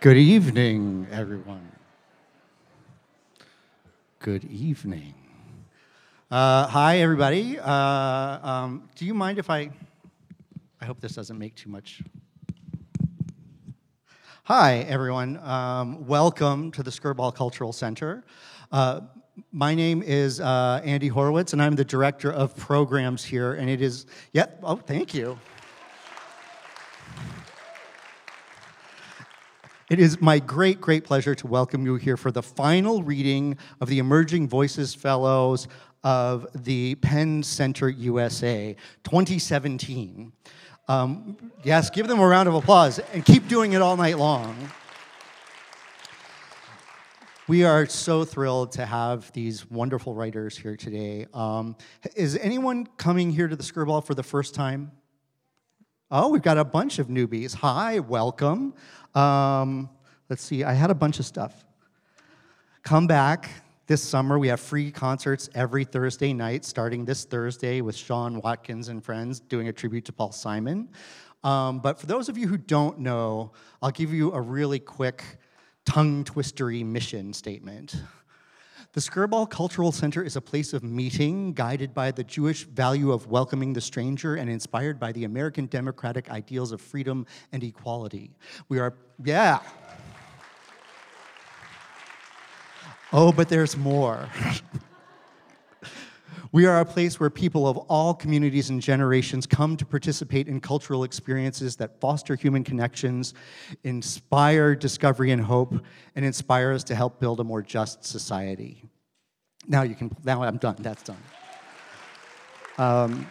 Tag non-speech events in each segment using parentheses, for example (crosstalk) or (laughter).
Good evening, everyone. Good evening. Uh, hi, everybody. Uh, um, do you mind if I? I hope this doesn't make too much. Hi, everyone. Um, welcome to the Skirball Cultural Center. Uh, my name is uh, Andy Horowitz, and I'm the director of programs here. And it is, yeah, oh, thank you. It is my great, great pleasure to welcome you here for the final reading of the Emerging Voices Fellows of the PEN Center USA 2017. Um, yes, give them a round of applause and keep doing it all night long. We are so thrilled to have these wonderful writers here today. Um, is anyone coming here to the Skirball for the first time? Oh, we've got a bunch of newbies. Hi, welcome. Um, let's see, I had a bunch of stuff. Come back this summer. We have free concerts every Thursday night, starting this Thursday with Sean Watkins and friends doing a tribute to Paul Simon. Um, but for those of you who don't know, I'll give you a really quick tongue twistery mission statement. The Skirball Cultural Center is a place of meeting, guided by the Jewish value of welcoming the stranger and inspired by the American democratic ideals of freedom and equality. We are, yeah. Oh, but there's more. (laughs) We are a place where people of all communities and generations come to participate in cultural experiences that foster human connections, inspire discovery and hope, and inspire us to help build a more just society. Now you can, now I'm done, that's done. Um,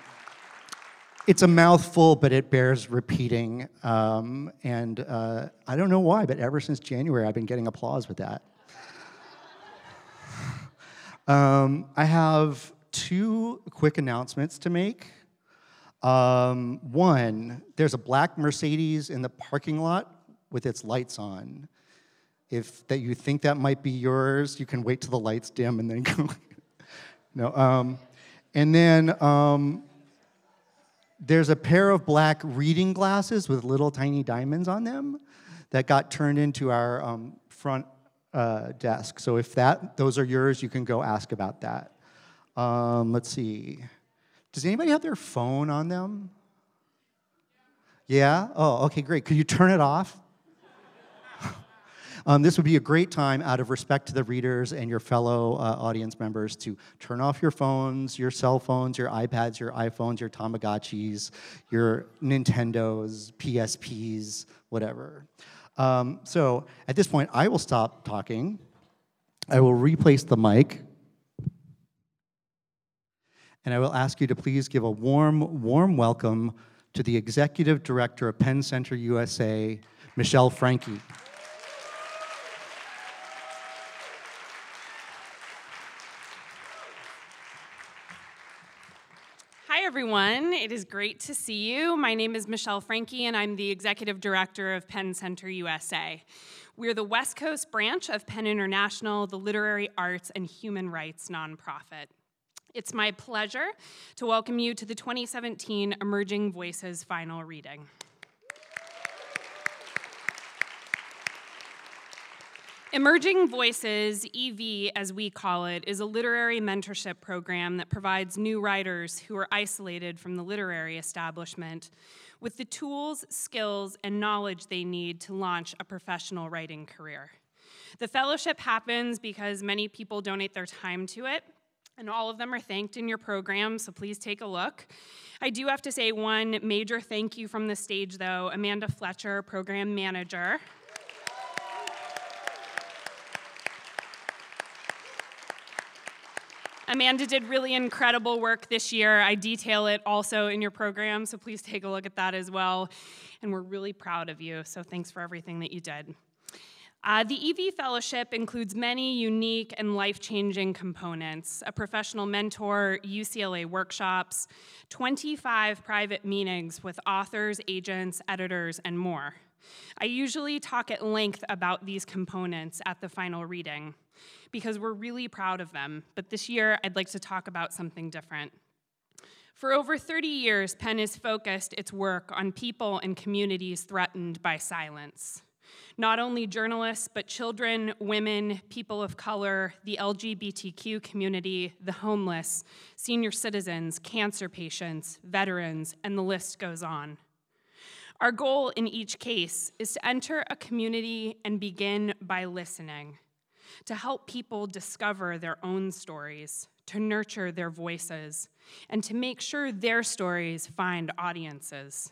it's a mouthful, but it bears repeating. Um, and uh, I don't know why, but ever since January, I've been getting applause with that. (laughs) Um, I have two quick announcements to make. Um, one, there's a black Mercedes in the parking lot with its lights on. If that you think that might be yours, you can wait till the lights dim and then (laughs) go. no. Um, and then um, there's a pair of black reading glasses with little tiny diamonds on them that got turned into our um, front uh, desk. So if that those are yours, you can go ask about that. Um, let's see. Does anybody have their phone on them? Yeah? Oh, okay, great. Could you turn it off? (laughs) um, this would be a great time, out of respect to the readers and your fellow uh, audience members, to turn off your phones, your cell phones, your iPads, your iPhones, your Tamagotchis, your Nintendos, PSPs, whatever. Um, so at this point, I will stop talking. I will replace the mic and I will ask you to please give a warm, warm welcome to the Executive Director of PEN Center USA, Michelle Franke. Hi, everyone. It is great to see you. My name is Michelle Franke, and I'm the Executive Director of PEN Center USA. We're the West Coast branch of PEN International, the literary arts and human rights nonprofit. It's my pleasure to welcome you to the 2017 Emerging Voices final reading. Emerging Voices, EV as we call it, is a literary mentorship program that provides new writers who are isolated from the literary establishment with the tools, skills, and knowledge they need to launch a professional writing career. The fellowship happens because many people donate their time to it, and all of them are thanked in your program, so please take a look. I do have to say one major thank you from the stage, though Amanda Fletcher, program manager. Amanda did really incredible work this year. I detail it also in your program, so please take a look at that as well. And we're really proud of you, so thanks for everything that you did. Uh, the EV Fellowship includes many unique and life changing components a professional mentor, UCLA workshops, 25 private meetings with authors, agents, editors, and more. I usually talk at length about these components at the final reading because we're really proud of them, but this year I'd like to talk about something different. For over 30 years, PEN has focused its work on people and communities threatened by silence. Not only journalists, but children, women, people of color, the LGBTQ community, the homeless, senior citizens, cancer patients, veterans, and the list goes on. Our goal in each case is to enter a community and begin by listening, to help people discover their own stories, to nurture their voices, and to make sure their stories find audiences.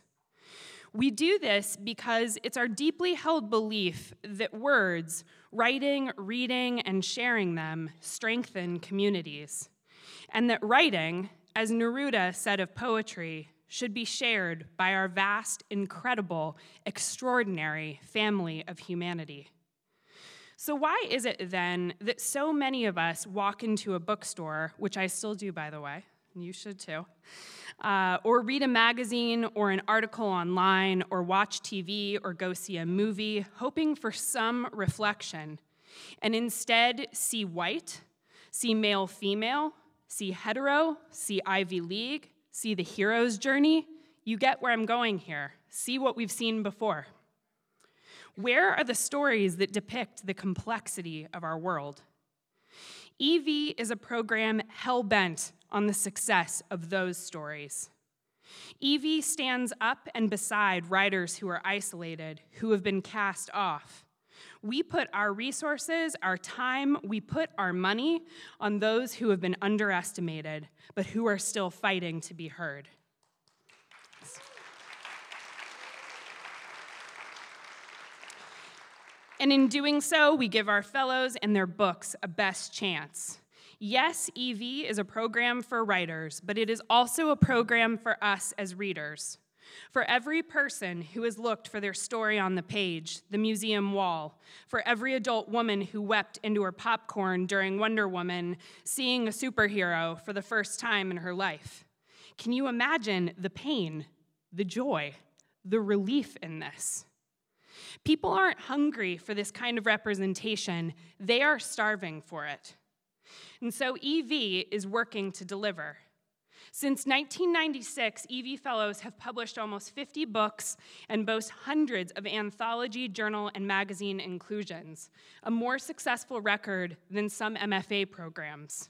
We do this because it's our deeply held belief that words, writing, reading, and sharing them strengthen communities, and that writing, as Neruda said of poetry, should be shared by our vast, incredible, extraordinary family of humanity. So, why is it then that so many of us walk into a bookstore, which I still do, by the way, and you should too, uh, or read a magazine or an article online, or watch TV or go see a movie, hoping for some reflection, and instead see white, see male female, see hetero, see Ivy League, see the hero's journey? You get where I'm going here. See what we've seen before. Where are the stories that depict the complexity of our world? EV is a program hell bent on the success of those stories. EV stands up and beside writers who are isolated, who have been cast off. We put our resources, our time, we put our money on those who have been underestimated, but who are still fighting to be heard. And in doing so, we give our fellows and their books a best chance. Yes, EV is a program for writers, but it is also a program for us as readers. For every person who has looked for their story on the page, the museum wall, for every adult woman who wept into her popcorn during Wonder Woman, seeing a superhero for the first time in her life. Can you imagine the pain, the joy, the relief in this? People aren't hungry for this kind of representation, they are starving for it. And so EV is working to deliver. Since 1996, EV Fellows have published almost 50 books and boast hundreds of anthology, journal, and magazine inclusions, a more successful record than some MFA programs.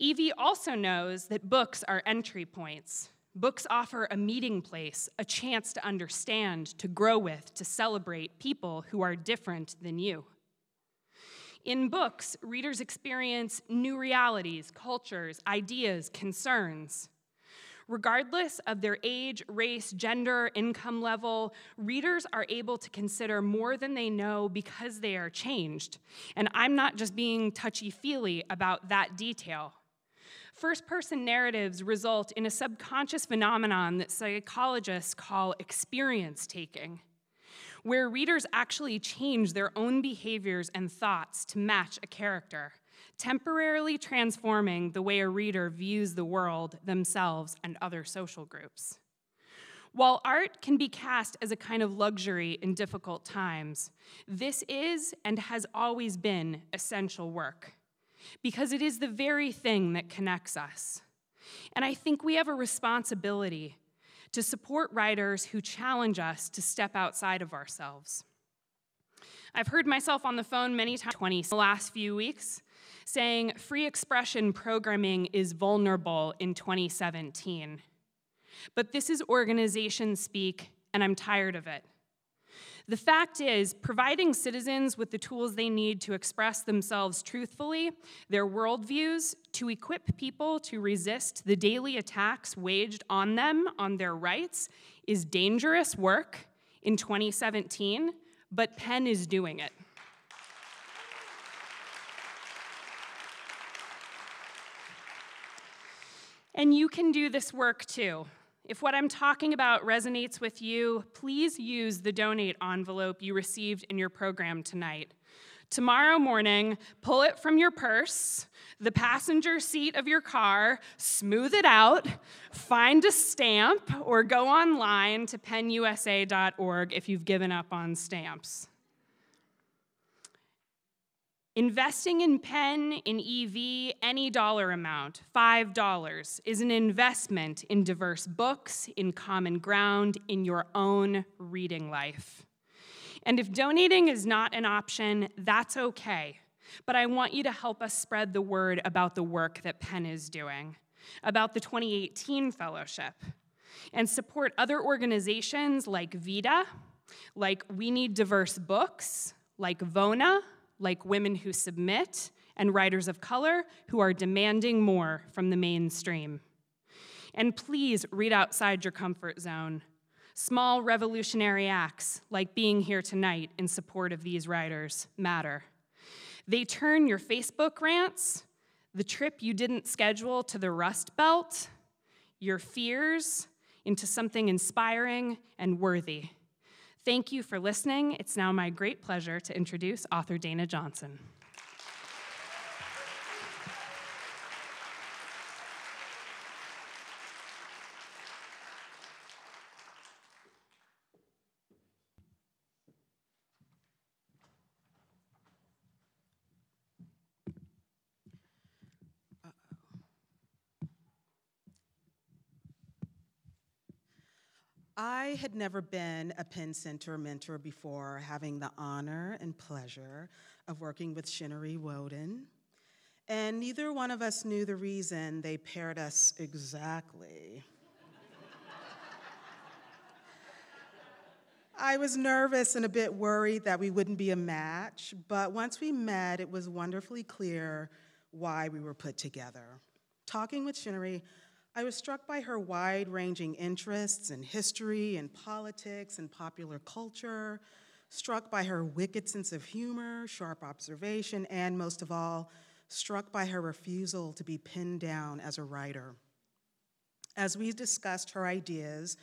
EV also knows that books are entry points. Books offer a meeting place, a chance to understand, to grow with, to celebrate people who are different than you. In books, readers experience new realities, cultures, ideas, concerns. Regardless of their age, race, gender, income level, readers are able to consider more than they know because they are changed. And I'm not just being touchy feely about that detail. First person narratives result in a subconscious phenomenon that psychologists call experience taking where readers actually change their own behaviors and thoughts to match a character, temporarily transforming the way a reader views the world, themselves, and other social groups. While art can be cast as a kind of luxury in difficult times, this is and has always been essential work because it is the very thing that connects us. And I think we have a responsibility to support writers who challenge us to step outside of ourselves. I've heard myself on the phone many times 20 the last few weeks saying free expression programming is vulnerable in 2017. But this is organization speak, and I'm tired of it. The fact is, providing citizens with the tools they need to express themselves truthfully, their worldviews, to equip people to resist the daily attacks waged on them on their rights, is dangerous work in 2017, but PEN is doing it. And you can do this work too. If what I'm talking about resonates with you, please use the donate envelope you received in your program tonight. Tomorrow morning, pull it from your purse, the passenger seat of your car, smooth it out, find a stamp, or go online to penusa.org if you've given up on stamps. Investing in PEN, in EV, any dollar amount, $5, is an investment in diverse books, in common ground, in your own reading life. And if donating is not an option, that's okay. But I want you to help us spread the word about the work that PEN is doing, about the 2018 fellowship, and support other organizations like VIDA, like We Need Diverse Books, like VONA, like Women Who Submit, and writers of color who are demanding more from the mainstream. And please read outside your comfort zone. Small revolutionary acts, like being here tonight in support of these writers, matter. They turn your Facebook rants, the trip you didn't schedule to the Rust Belt, your fears into something inspiring and worthy. Thank you for listening. It's now my great pleasure to introduce author Dana Johnson. I had never been a PEN Center mentor before, having the honor and pleasure of working with Chinyere Nwodim. And neither one of us knew the reason they paired us exactly. I was nervous and a bit worried that we wouldn't be a match, but once we met, it was wonderfully clear why we were put together. Talking with Chinyere, I was struck by her wide ranging interests in history and politics and popular culture, struck by her wicked sense of humor, sharp observation, and most of all, struck by her refusal to be pinned down as a writer. As we discussed her ideas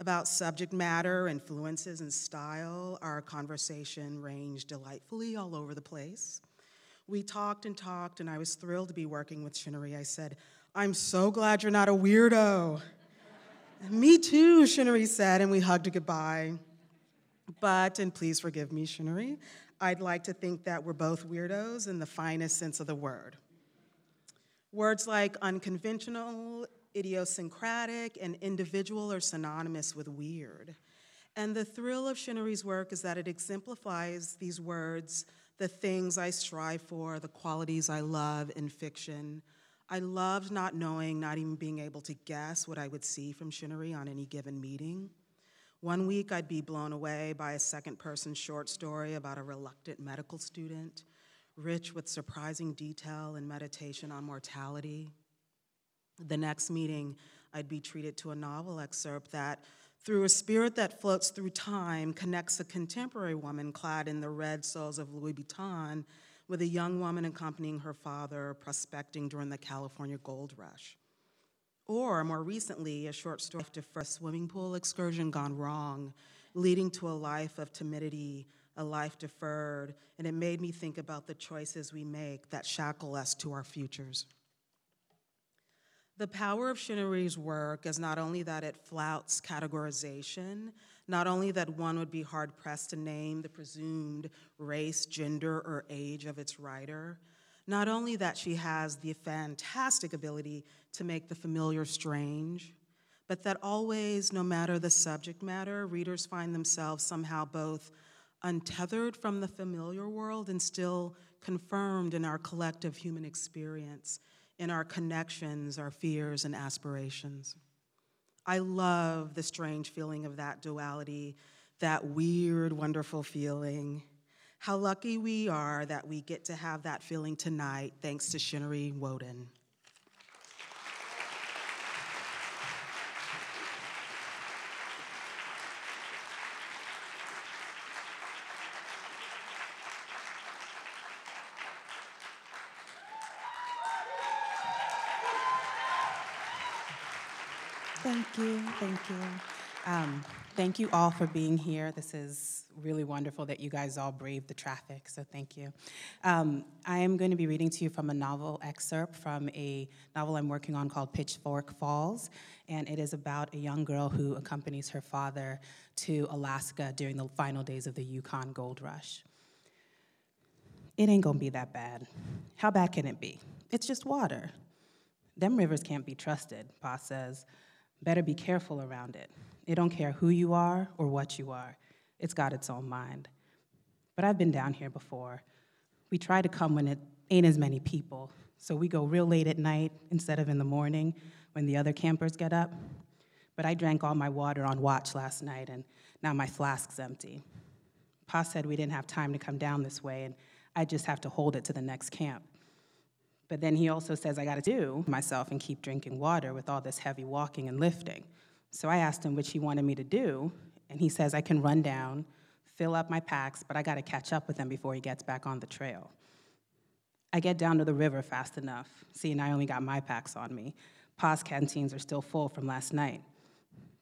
about subject matter, influences, and style, our conversation ranged delightfully all over the place. We talked and talked, and I was thrilled to be working with Chinyere. I said, I'm so glad you're not a weirdo. me too, Chinyere said, and we hugged goodbye. But, and please forgive me, Chinyere, I'd like to think that we're both weirdos in the finest sense of the word. Words like unconventional, idiosyncratic, and individual are synonymous with weird. And the thrill of Chinyere's work is that it exemplifies these words, the things I strive for, the qualities I love in fiction, I loved not knowing, not even being able to guess what I would see from Chinyere on any given meeting. One week, I'd be blown away by a second person short story about a reluctant medical student, rich with surprising detail and meditation on mortality. The next meeting, I'd be treated to a novel excerpt that, through a spirit that floats through time, connects a contemporary woman clad in the red soles of Louis Vuitton with a young woman accompanying her father prospecting during the California gold rush. Or more recently, a short story for a swimming pool excursion gone wrong, leading to a life of timidity, a life deferred, and it made me think about the choices we make that shackle us to our futures. The power of Chinyere's work is not only that it flouts categorization, not only that one would be hard pressed to name the presumed race, gender, or age of its writer, not only that she has the fantastic ability to make the familiar strange, but that always, no matter the subject matter, readers find themselves somehow both untethered from the familiar world and still confirmed in our collective human experience in our connections, our fears, and aspirations. I love the strange feeling of that duality, that weird, wonderful feeling. How lucky we are that we get to have that feeling tonight, thanks to Chinyere Nwodim. Thank you, thank you. Um, thank you all for being here. This is really wonderful that you guys all braved the traffic, so thank you. Um, I am going to be reading to you from a novel excerpt from a novel I'm working on called Pitchfork Falls, and it is about a young girl who accompanies her father to Alaska during the final days of the Yukon Gold Rush. It ain't gonna be that bad. How bad can it be? It's just water. Them rivers can't be trusted, Pa says. Better be careful around it. It don't care who you are or what you are. It's got its own mind. but I've been down here before. We try to come when it ain't as many people, so we go real late at night instead of in the morning when the other campers get up. But I drank all my water on watch last night, and now my flask's empty. Pa said we didn't have time to come down this way, and I just have to hold it to the next camp. But then he also says I gotta do myself and keep drinking water with all this heavy walking and lifting. So I asked him which he wanted me to do, and he says I can run down, fill up my packs, but I gotta catch up with him before he gets back on the trail. I get down to the river fast enough, seeing I only got my packs on me. Pa's canteens are still full from last night.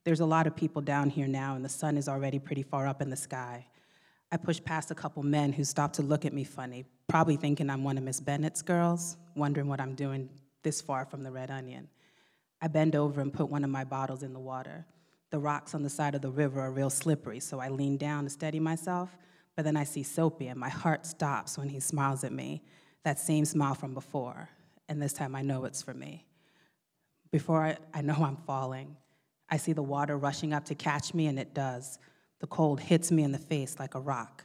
There's a lot of people down here now, and the sun is already pretty far up in the sky. I push past a couple men who stop to look at me funny, probably thinking I'm one of Miss Bennett's girls, wondering what I'm doing this far from the red onion. I bend over and put one of my bottles in the water. The rocks on the side of the river are real slippery, so I lean down to steady myself, but then I see Soapy, and my heart stops when he smiles at me, that same smile from before, and this time I know it's for me. Before I, I know I'm falling, I see the water rushing up to catch me, and it does. The cold hits me in the face like a rock.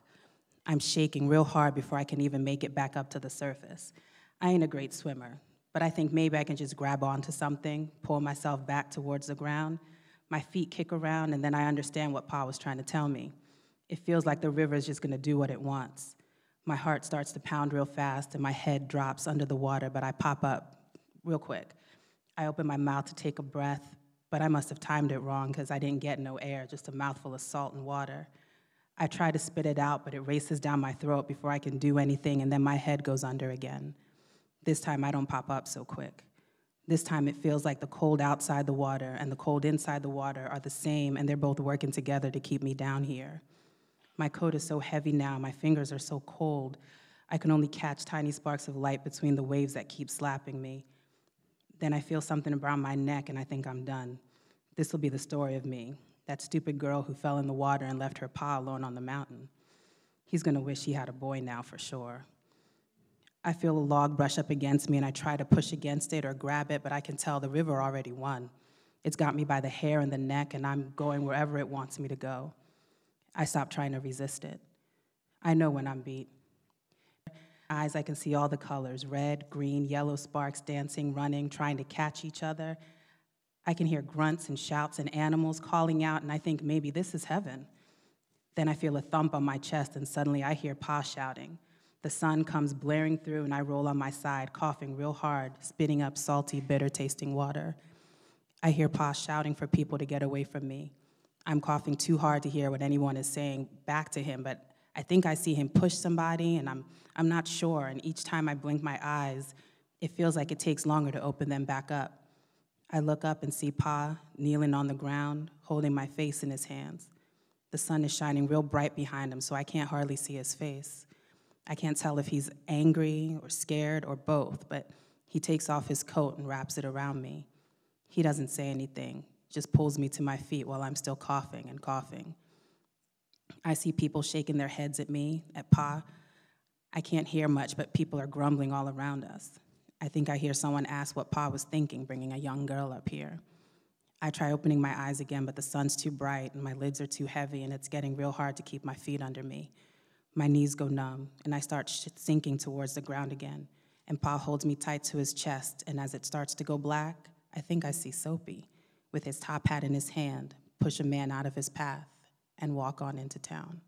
I'm shaking real hard before I can even make it back up to the surface. I ain't a great swimmer, but I think maybe I can just grab onto something, pull myself back towards the ground. My feet kick around, and then I understand what Pa was trying to tell me. It feels like the river is just gonna do what it wants. My heart starts to pound real fast, and my head drops under the water, but I pop up real quick. I open my mouth to take a breath, but I must have timed it wrong because I didn't get no air, just a mouthful of salt and water. I try to spit it out, but it races down my throat before I can do anything, and then my head goes under again. This time I don't pop up so quick. This time it feels like the cold outside the water and the cold inside the water are the same, and they're both working together to keep me down here. My coat is so heavy now, my fingers are so cold, I can only catch tiny sparks of light between the waves that keep slapping me. Then I feel something around my neck and I think I'm done. This will be the story of me, that stupid girl who fell in the water and left her pa alone on the mountain. He's gonna wish he had a boy now for sure. I feel a log brush up against me and I try to push against it or grab it, but I can tell the river already won. It's got me by the hair and the neck, and I'm going wherever it wants me to go. I stop trying to resist it. I know when I'm beat eyes, I can see all the colors red, green, yellow sparks dancing, running, trying to catch each other. I can hear grunts and shouts and animals calling out, and I think maybe this is heaven. Then I feel a thump on my chest, and suddenly I hear Pa shouting. The sun comes blaring through, and I roll on my side, coughing real hard, spitting up salty, bitter tasting water. I hear Pa shouting for people to get away from me. I'm coughing too hard to hear what anyone is saying back to him, but I think I see him push somebody, and I'm, I'm not sure. And each time I blink my eyes, it feels like it takes longer to open them back up. I look up and see Pa kneeling on the ground, holding my face in his hands. The sun is shining real bright behind him, so I can't hardly see his face. I can't tell if he's angry or scared or both, but he takes off his coat and wraps it around me. He doesn't say anything, just pulls me to my feet while I'm still coughing and coughing. I see people shaking their heads at me, at Pa. I can't hear much, but people are grumbling all around us. I think I hear someone ask what Pa was thinking bringing a young girl up here. I try opening my eyes again, but the sun's too bright and my lids are too heavy, and it's getting real hard to keep my feet under me. My knees go numb, and I start sinking towards the ground again. And Pa holds me tight to his chest, and as it starts to go black, I think I see Soapy, with his top hat in his hand, push a man out of his path and walk on into town.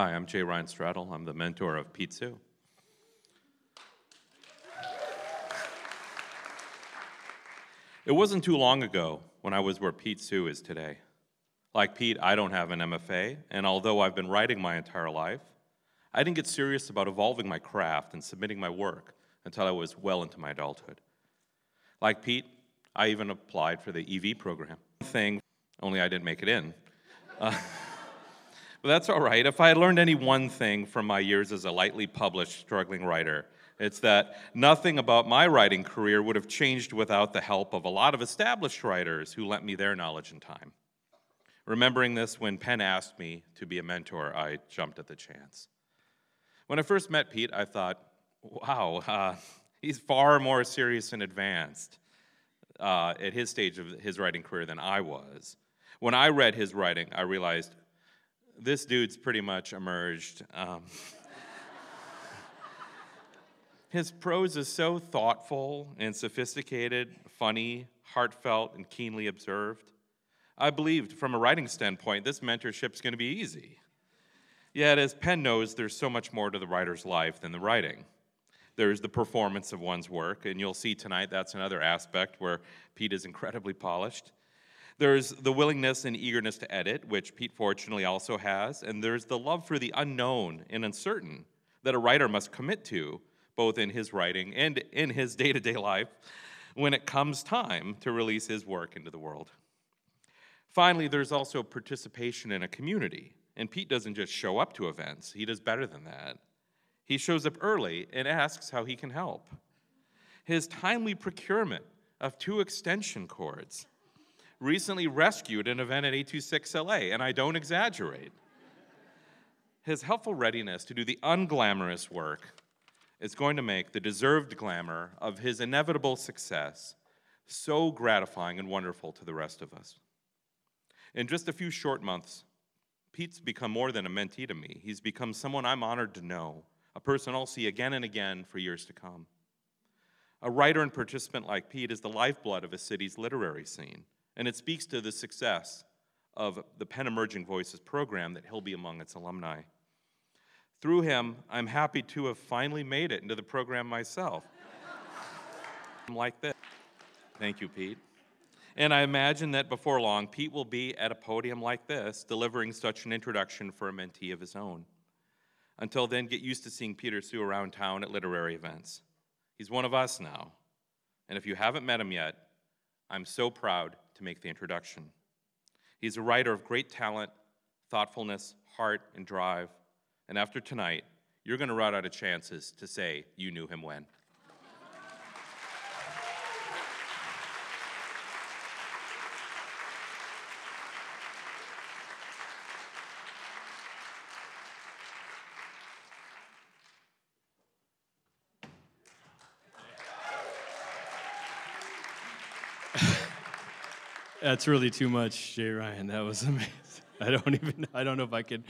Hi, I'm J. Ryan Stradal. I'm the mentor of Pete Hsu. It wasn't too long ago when I was where Pete Hsu is today. Like Pete, I don't have an MFA, and although I've been writing my entire life, I didn't get serious about evolving my craft and submitting my work until I was well into my adulthood. Like Pete, I even applied for the EV program. Thing, only I didn't make it in. Uh, (laughs) but that's all right. If I had learned any one thing from my years as a lightly published struggling writer, it's that nothing about my writing career would have changed without the help of a lot of established writers who lent me their knowledge and time. Remembering this, when PEN asked me to be a mentor, I jumped at the chance. When I first met Pete, I thought, wow, uh, he's far more serious and advanced uh, at his stage of his writing career than I was. When I read his writing, I realized this dude's pretty much emerged. Um, (laughs) his prose is so thoughtful and sophisticated, funny, heartfelt, and keenly observed. I believed from a writing standpoint, this mentorship's going to be easy. Yet, as PEN knows, there's so much more to the writer's life than the writing. There's the performance of one's work, and you'll see tonight that's another aspect where Pete is incredibly polished. There's the willingness and eagerness to edit, which Pete fortunately also has, and there's the love for the unknown and uncertain that a writer must commit to, both in his writing and in his day to day life, when it comes time to release his work into the world. Finally, there's also participation in a community. And Pete doesn't just show up to events, he does better than that. He shows up early and asks how he can help. His timely procurement of two extension cords recently rescued an event at 826LA, and I don't exaggerate. His helpful readiness to do the unglamorous work is going to make the deserved glamour of his inevitable success so gratifying and wonderful to the rest of us. In just a few short months, Pete's become more than a mentee to me. He's become someone I'm honored to know, a person I'll see again and again for years to come. A writer and participant like Pete is the lifeblood of a city's literary scene, and it speaks to the success of the PEN Emerging Voices program that he'll be among its alumni. Through him, I'm happy to have finally made it into the program myself. (laughs) Like this. Thank you, Pete. And I imagine that before long, Pete will be at a podium like this, delivering such an introduction for a mentee of his own. Until then, get used to seeing Peter Hsu around town at literary events. He's one of us now. And if you haven't met him yet, I'm so proud to make the introduction. He's a writer of great talent, thoughtfulness, heart, and drive. And after tonight, you're going to run out of chances to say you knew him when. That's really too much, J. Ryan. That was (laughs) amazing. I don't even. I don't know if I could.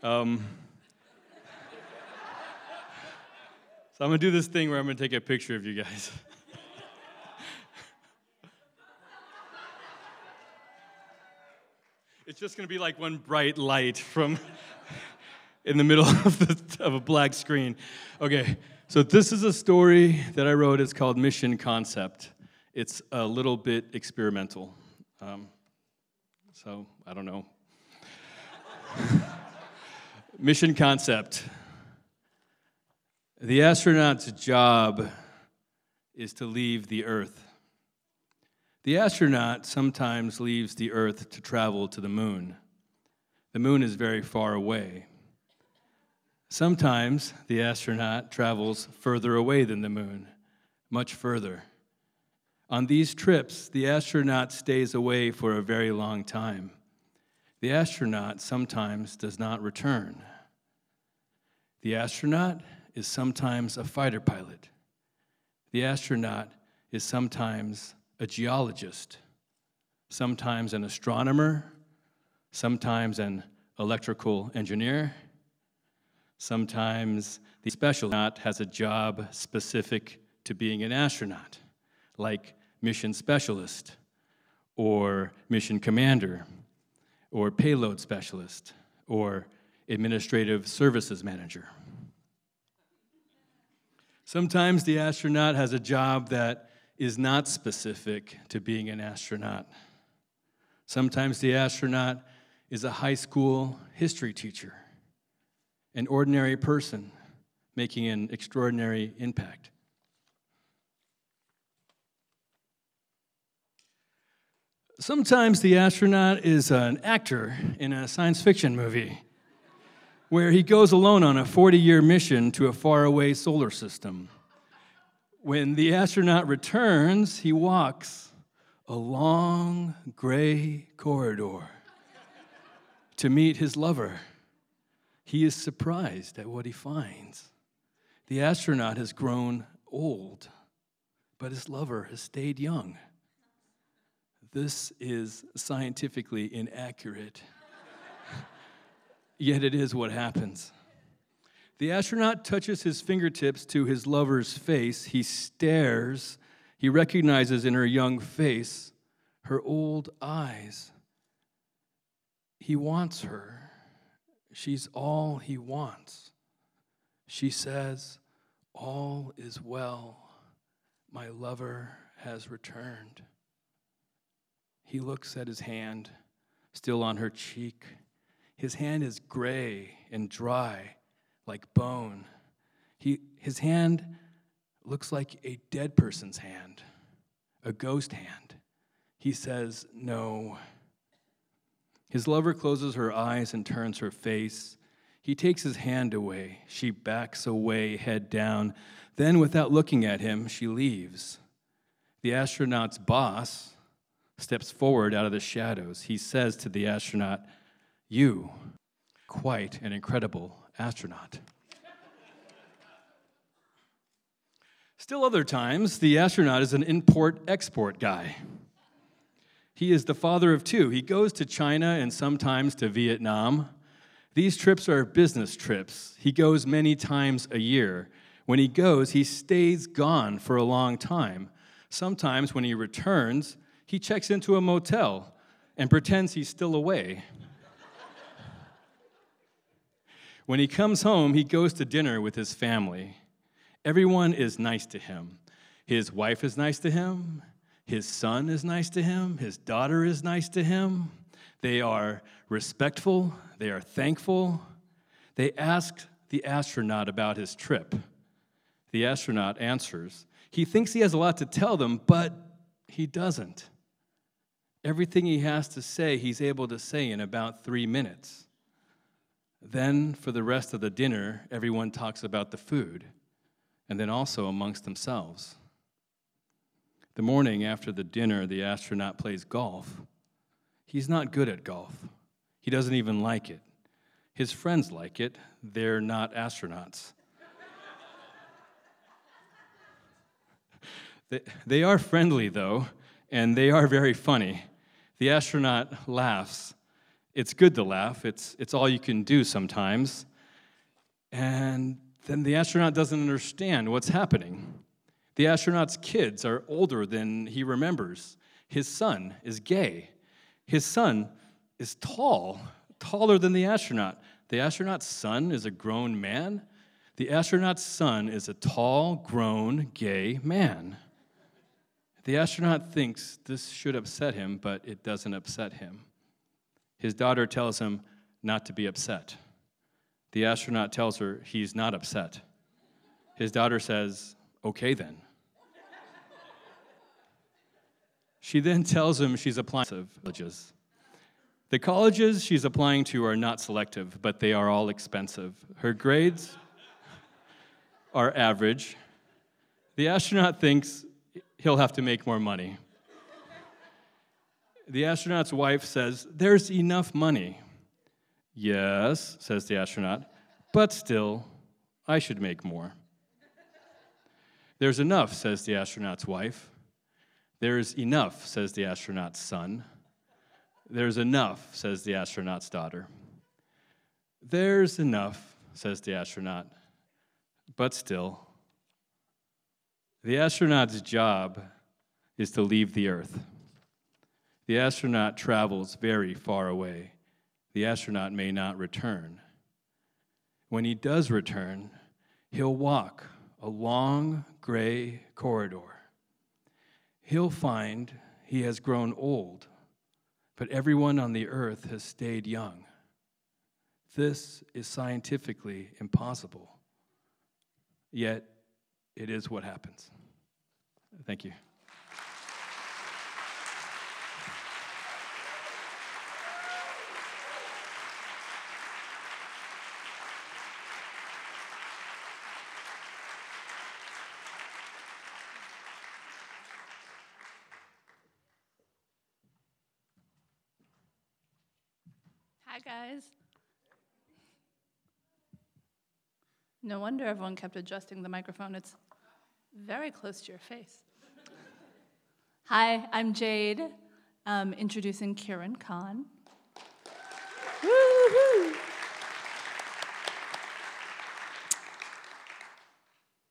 Um, so I'm gonna do this thing where I'm gonna take a picture of you guys. (laughs) it's just gonna be like one bright light from (laughs) in the middle of, the, of a black screen. Okay, so this is a story that I wrote. It's called Mission Concept. It's a little bit experimental. Um, so I don't know. (laughs) Mission concept. The astronaut's job is to leave the Earth. The astronaut sometimes leaves the Earth to travel to the moon. The moon is very far away. Sometimes the astronaut travels further away than the moon, much further. On these trips, the astronaut stays away for a very long time. The astronaut sometimes does not return. The astronaut is sometimes a fighter pilot. The astronaut is sometimes a geologist, sometimes an astronomer, sometimes an electrical engineer, sometimes the special astronaut has a job specific to being an astronaut, like mission specialist or mission commander or payload specialist or administrative services manager. Sometimes the astronaut has a job that is not specific to being an astronaut. Sometimes the astronaut is a high school history teacher, an ordinary person making an extraordinary impact. Sometimes the astronaut is an actor in a science fiction movie where he goes alone on a 40 year mission to a faraway solar system. When the astronaut returns, he walks a long gray corridor to meet his lover. He is surprised at what he finds. The astronaut has grown old, but his lover has stayed young. This is scientifically inaccurate, (laughs) yet it is what happens. The astronaut touches his fingertips to his lover's face. He stares. He recognizes in her young face her old eyes. He wants her. She's all he wants. She says, All is well. My lover has returned. He looks at his hand, still on her cheek. His hand is gray and dry like bone. He, his hand looks like a dead person's hand, a ghost hand. He says, No. His lover closes her eyes and turns her face. He takes his hand away. She backs away, head down. Then, without looking at him, she leaves. The astronaut's boss steps forward out of the shadows. He says to the astronaut, You, quite an incredible astronaut. Still, other times, the astronaut is an import export guy. He is the father of two. He goes to China and sometimes to Vietnam. These trips are business trips. He goes many times a year. When he goes, he stays gone for a long time. Sometimes, when he returns, he checks into a motel and pretends he's still away. When he comes home, he goes to dinner with his family. Everyone is nice to him. His wife is nice to him. His son is nice to him. His daughter is nice to him. They are respectful. They are thankful. They ask the astronaut about his trip. The astronaut answers. He thinks he has a lot to tell them, but he doesn't. Everything he has to say, he's able to say in about three minutes. Then, for the rest of the dinner, everyone talks about the food, and then also amongst themselves. The morning after the dinner, the astronaut plays golf. He's not good at golf, he doesn't even like it. His friends like it, they're not astronauts. (laughs) they, they are friendly, though, and they are very funny. The astronaut laughs it's good to laugh, it's, it's all you can do sometimes. And then the astronaut doesn't understand what's happening. The astronaut's kids are older than he remembers. His son is gay. His son is tall, taller than the astronaut. The astronaut's son is a grown man. The astronaut's son is a tall, grown, gay man. The astronaut thinks this should upset him, but it doesn't upset him. His daughter tells him not to be upset. The astronaut tells her he's not upset. His daughter says, Okay then. She then tells him she's applying to colleges. The colleges she's applying to are not selective, but they are all expensive. Her grades are average. The astronaut thinks he'll have to make more money. The astronaut's wife says, There's enough money. Yes, says the astronaut, but still, I should make more. There's enough, says the astronaut's wife. There's enough, says the astronaut's son. There's enough, says the astronaut's daughter. There's enough, says the astronaut, but still. The astronaut's job is to leave the Earth. The astronaut travels very far away. The astronaut may not return. When he does return, he'll walk a long gray corridor. He'll find he has grown old, but everyone on the earth has stayed young. This is scientifically impossible, yet it is what happens. Thank you. No wonder everyone kept adjusting the microphone. It's very close to your face. Hi, I'm Jade, um, introducing Kirin Khan.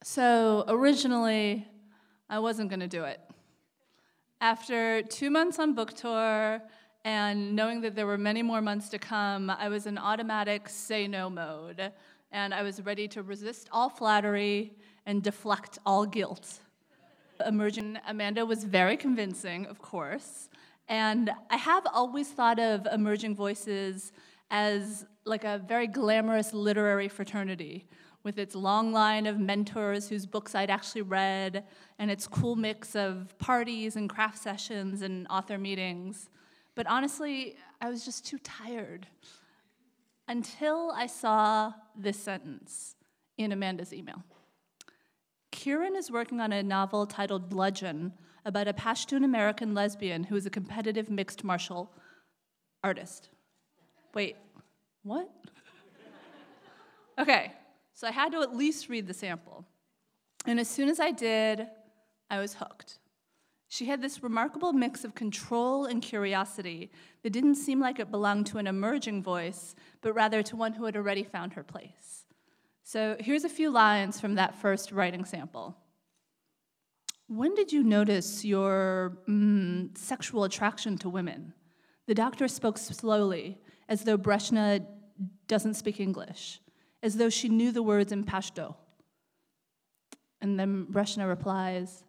So originally, I wasn't going to do it. After two months on book tour and knowing that there were many more months to come, I was in automatic say no mode, and I was ready to resist all flattery and deflect all guilt. Emerging Amanda was very convincing, of course, and I have always thought of emerging voices as like a very glamorous literary fraternity with its long line of mentors whose books I'd actually read and its cool mix of parties and craft sessions and author meetings. But honestly, I was just too tired until I saw this sentence in Amanda's email. Kirin is working on a novel titled Bludgeon about a Pashtun American lesbian who is a competitive mixed martial artist. Wait, what? Okay, so I had to at least read the sample. And as soon as I did, I was hooked. She had this remarkable mix of control and curiosity that didn't seem like it belonged to an emerging voice, but rather to one who had already found her place. So here's a few lines from that first writing sample. When did you notice your mm, sexual attraction to women? The doctor spoke slowly, as though Breshna doesn't speak English, as though she knew the words in Pashto. And then Breshna replies,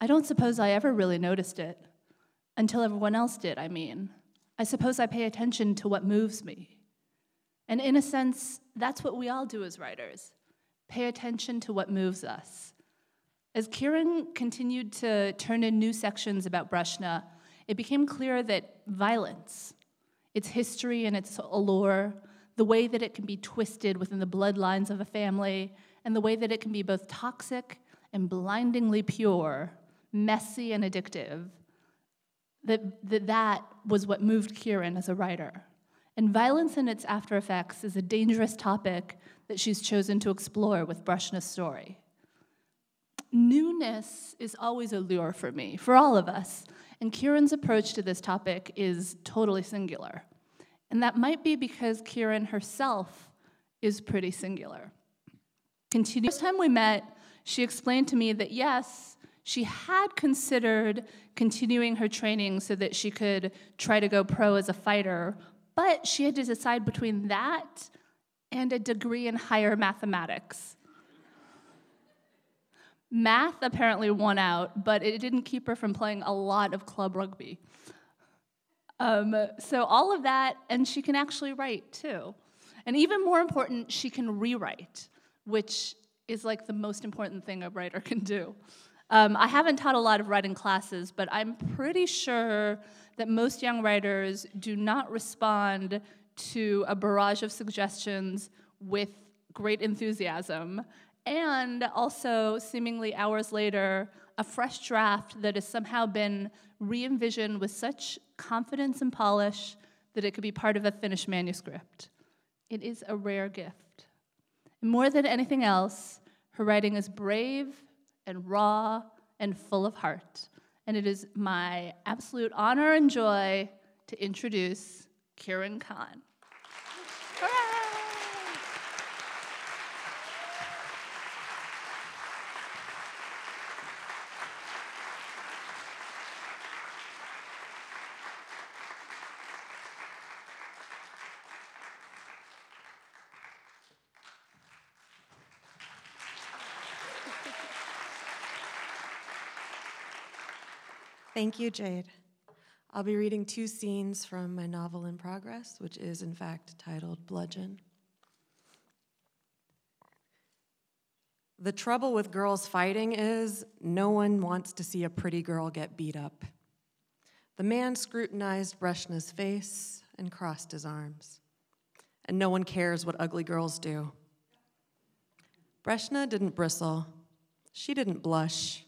I don't suppose I ever really noticed it. Until everyone else did, I mean. I suppose I pay attention to what moves me. And in a sense, that's what we all do as writers pay attention to what moves us. As Kirin continued to turn in new sections about Breshna, it became clear that violence, its history and its allure, the way that it can be twisted within the bloodlines of a family, and the way that it can be both toxic and blindingly pure, messy and addictive, that that, that was what moved Kirin as a writer. And violence and its after effects is a dangerous topic that she's chosen to explore with Breshna's story. Newness is always a lure for me, for all of us, and Kirin's approach to this topic is totally singular. And that might be because Kirin herself is pretty singular. Continue. First time we met, she explained to me that yes, she had considered continuing her training so that she could try to go pro as a fighter, but she had to decide between that and a degree in higher mathematics. Math apparently won out, but it didn't keep her from playing a lot of club rugby. Um, so, all of that, and she can actually write too. And even more important, she can rewrite, which is like the most important thing a writer can do. Um, I haven't taught a lot of writing classes, but I'm pretty sure that most young writers do not respond to a barrage of suggestions with great enthusiasm, and also, seemingly hours later, a fresh draft that has somehow been re envisioned with such confidence and polish that it could be part of a finished manuscript. It is a rare gift. more than anything else, her writing is brave and raw and full of heart. And it is my absolute honor and joy to introduce Kirin Khan. Thank you, Jade. I'll be reading two scenes from my novel in progress, which is in fact titled Bludgeon. The trouble with girls fighting is no one wants to see a pretty girl get beat up. The man scrutinized Breshna's face and crossed his arms. And no one cares what ugly girls do. Breshna didn't bristle. She didn't blush.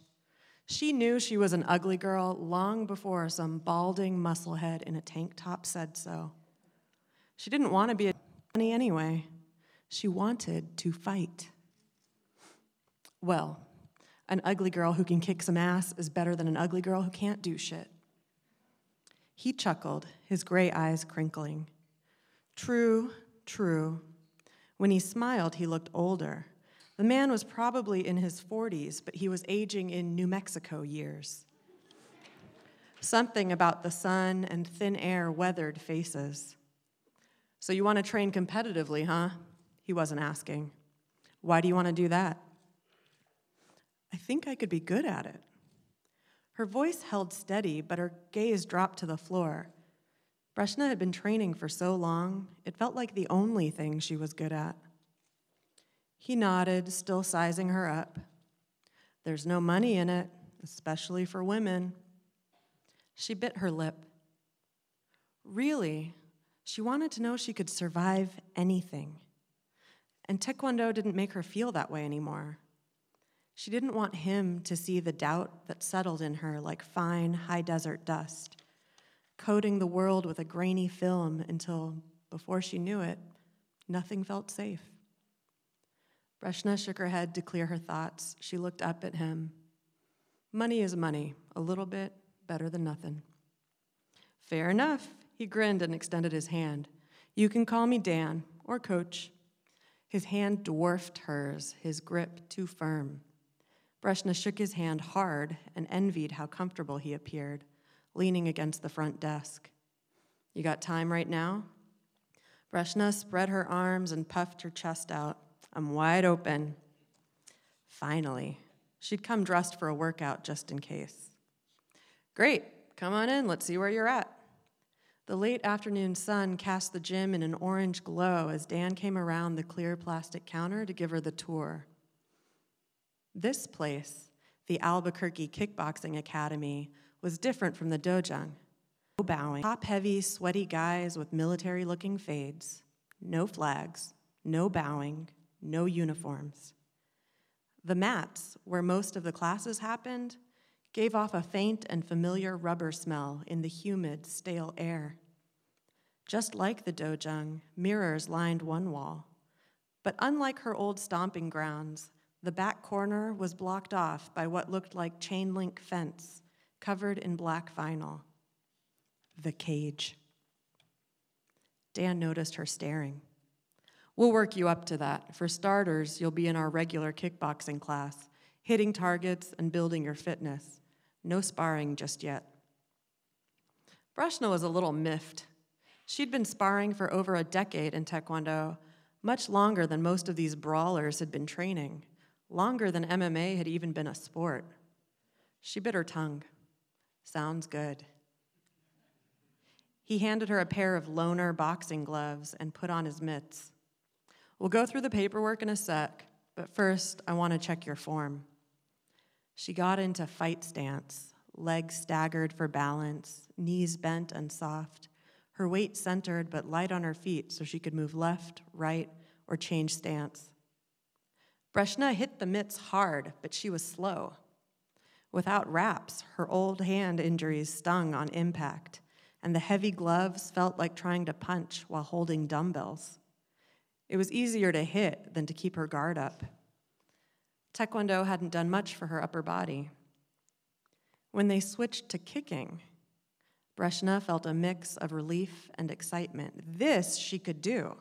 She knew she was an ugly girl long before some balding musclehead in a tank top said so. She didn't want to be a bunny anyway. She wanted to fight. Well, an ugly girl who can kick some ass is better than an ugly girl who can't do shit. He chuckled, his gray eyes crinkling. True, true. When he smiled, he looked older. The man was probably in his 40s, but he was aging in New Mexico years. Something about the sun and thin air weathered faces. So, you want to train competitively, huh? He wasn't asking. Why do you want to do that? I think I could be good at it. Her voice held steady, but her gaze dropped to the floor. Breshna had been training for so long, it felt like the only thing she was good at. He nodded, still sizing her up. There's no money in it, especially for women. She bit her lip. Really, she wanted to know she could survive anything. And Taekwondo didn't make her feel that way anymore. She didn't want him to see the doubt that settled in her like fine, high desert dust, coating the world with a grainy film until, before she knew it, nothing felt safe. Breshna shook her head to clear her thoughts. She looked up at him. Money is money, a little bit better than nothing. Fair enough. He grinned and extended his hand. You can call me Dan or Coach. His hand dwarfed hers, his grip too firm. Breshna shook his hand hard and envied how comfortable he appeared, leaning against the front desk. You got time right now? Breshna spread her arms and puffed her chest out. I'm wide open. Finally, she'd come dressed for a workout just in case. Great, come on in, let's see where you're at. The late afternoon sun cast the gym in an orange glow as Dan came around the clear plastic counter to give her the tour. This place, the Albuquerque Kickboxing Academy, was different from the dojang. No bowing, top heavy, sweaty guys with military looking fades, no flags, no bowing, no uniforms. The mats, where most of the classes happened, gave off a faint and familiar rubber smell in the humid, stale air. Just like the dojang, mirrors lined one wall. But unlike her old stomping grounds, the back corner was blocked off by what looked like chain link fence covered in black vinyl. The cage. Dan noticed her staring. We'll work you up to that. For starters, you'll be in our regular kickboxing class, hitting targets and building your fitness. No sparring just yet. Breshna was a little miffed. She'd been sparring for over a decade in Taekwondo, much longer than most of these brawlers had been training longer than MMA had even been a sport. She bit her tongue. Sounds good. He handed her a pair of loaner boxing gloves and put on his mitts. We'll go through the paperwork in a sec, but first, I want to check your form. She got into fight stance, legs staggered for balance, knees bent and soft, her weight centered but light on her feet so she could move left, right, or change stance. Breshna hit the mitts hard, but she was slow. Without wraps, her old hand injuries stung on impact, and the heavy gloves felt like trying to punch while holding dumbbells. It was easier to hit than to keep her guard up. Taekwondo hadn't done much for her upper body. When they switched to kicking, Breshna felt a mix of relief and excitement. This she could do.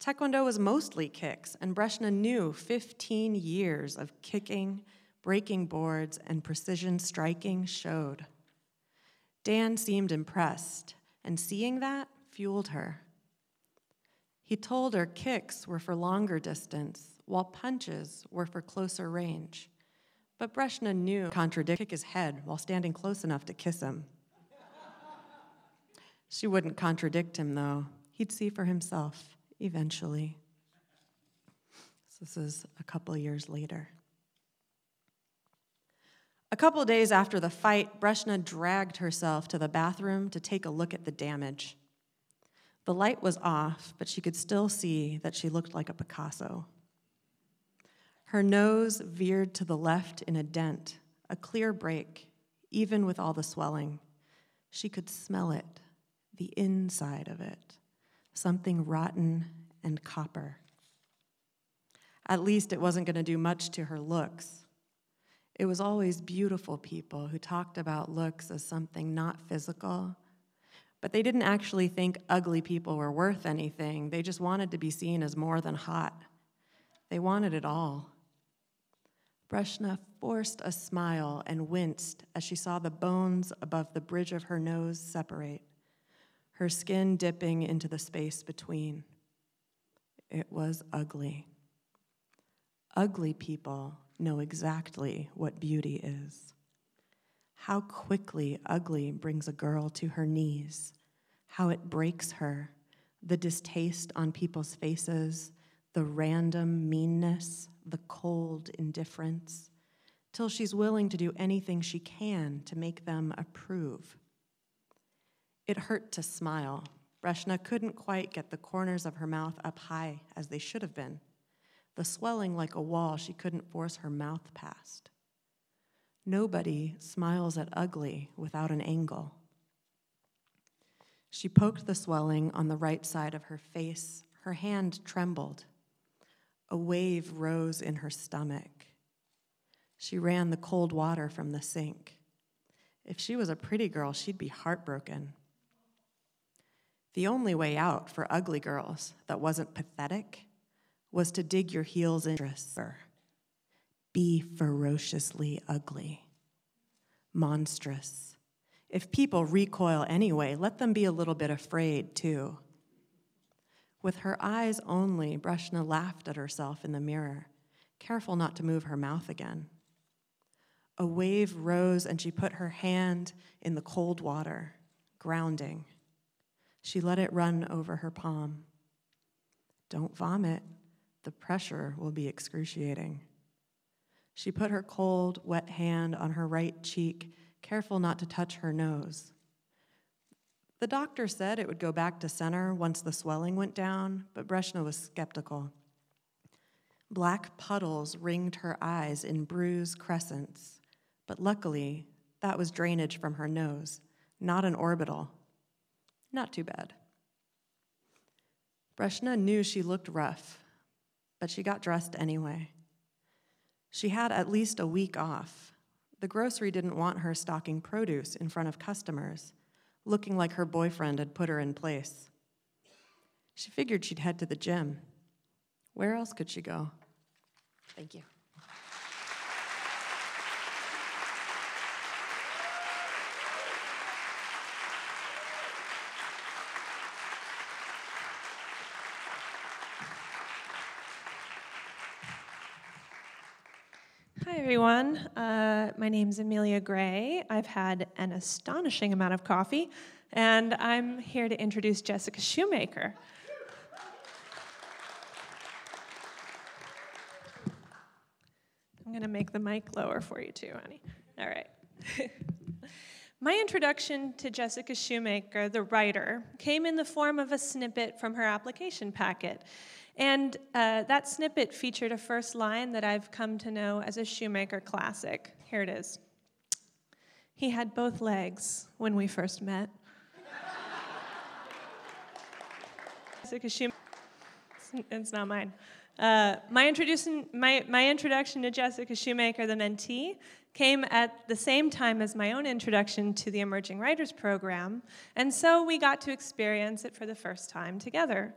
Taekwondo was mostly kicks, and Breshna knew 15 years of kicking, breaking boards, and precision striking showed. Dan seemed impressed, and seeing that fueled her. He told her kicks were for longer distance, while punches were for closer range. But Breshna knew contradict kick his head while standing close enough to kiss him. she wouldn't contradict him, though. He'd see for himself eventually. So this is a couple years later. A couple days after the fight, Breshna dragged herself to the bathroom to take a look at the damage. The light was off, but she could still see that she looked like a Picasso. Her nose veered to the left in a dent, a clear break, even with all the swelling. She could smell it, the inside of it something rotten and copper. At least it wasn't going to do much to her looks. It was always beautiful people who talked about looks as something not physical, but they didn't actually think ugly people were worth anything. They just wanted to be seen as more than hot. They wanted it all. Breshna forced a smile and winced as she saw the bones above the bridge of her nose separate, her skin dipping into the space between. It was ugly. Ugly people know exactly what beauty is. How quickly ugly brings a girl to her knees, how it breaks her, the distaste on people's faces, the random meanness, the cold indifference, till she's willing to do anything she can to make them approve. It hurt to smile. Breshna couldn't quite get the corners of her mouth up high as they should have been the swelling like a wall she couldn't force her mouth past. Nobody smiles at ugly without an angle. She poked the swelling on the right side of her face. Her hand trembled. A wave rose in her stomach. She ran the cold water from the sink. If she was a pretty girl, she'd be heartbroken. The only way out for ugly girls that wasn't pathetic was to dig your heels in. Be ferociously ugly, monstrous. If people recoil anyway, let them be a little bit afraid too. With her eyes only, Breshna laughed at herself in the mirror, careful not to move her mouth again. A wave rose and she put her hand in the cold water, grounding. She let it run over her palm. Don't vomit, the pressure will be excruciating. She put her cold, wet hand on her right cheek, careful not to touch her nose. The doctor said it would go back to center once the swelling went down, but Breshna was skeptical. Black puddles ringed her eyes in bruised crescents, but luckily, that was drainage from her nose, not an orbital. Not too bad. Breshna knew she looked rough, but she got dressed anyway. She had at least a week off. The grocery didn't want her stocking produce in front of customers, looking like her boyfriend had put her in place. She figured she'd head to the gym. Where else could she go? Thank you. Everyone. Uh, my name is Amelia Gray. I've had an astonishing amount of coffee, and I'm here to introduce Jessica Shoemaker. I'm going to make the mic lower for you, too, honey. All right. (laughs) My introduction to Jessica Shoemaker, the writer, came in the form of a snippet from her application packet. And uh, that snippet featured a first line that I've come to know as a Shoemaker classic. Here it is He had both legs when we first met. (laughs) It's not mine. Uh, my, introduction, my, my introduction to Jessica Shoemaker, the mentee, came at the same time as my own introduction to the Emerging Writers Program, and so we got to experience it for the first time together.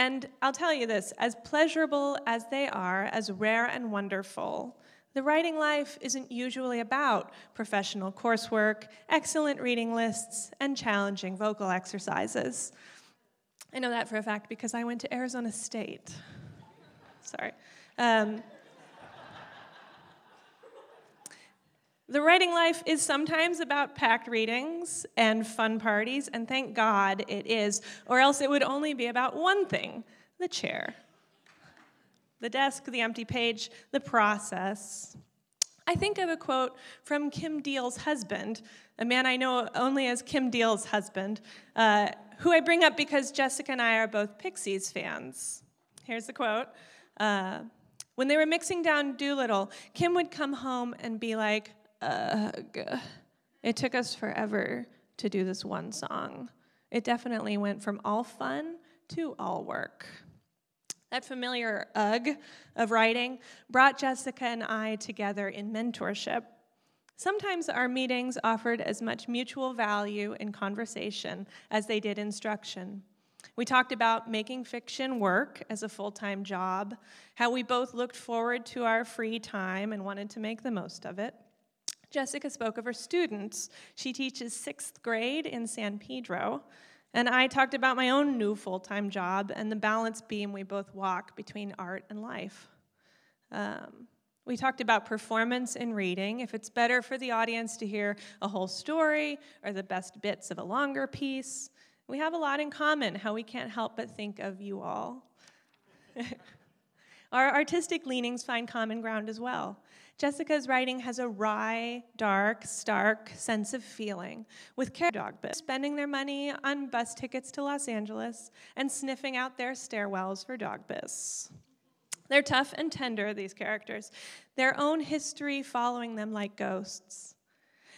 And I'll tell you this as pleasurable as they are, as rare and wonderful, the writing life isn't usually about professional coursework, excellent reading lists, and challenging vocal exercises. I know that for a fact because I went to Arizona State. Sorry. Um, the writing life is sometimes about packed readings and fun parties, and thank God it is, or else it would only be about one thing the chair. The desk, the empty page, the process. I think of a quote from Kim Deal's husband, a man I know only as Kim Deal's husband, uh, who I bring up because Jessica and I are both Pixies fans. Here's the quote. Uh, when they were mixing down Doolittle, Kim would come home and be like, Ugh. It took us forever to do this one song. It definitely went from all fun to all work. That familiar ugh of writing brought Jessica and I together in mentorship. Sometimes our meetings offered as much mutual value in conversation as they did instruction. We talked about making fiction work as a full time job, how we both looked forward to our free time and wanted to make the most of it. Jessica spoke of her students. She teaches sixth grade in San Pedro. And I talked about my own new full time job and the balance beam we both walk between art and life. Um, we talked about performance in reading, if it's better for the audience to hear a whole story or the best bits of a longer piece. We have a lot in common, how we can't help but think of you all. (laughs) Our artistic leanings find common ground as well. Jessica's writing has a wry, dark, stark sense of feeling, with care dog bits, spending their money on bus tickets to Los Angeles and sniffing out their stairwells for dog bis. They're tough and tender, these characters, their own history following them like ghosts.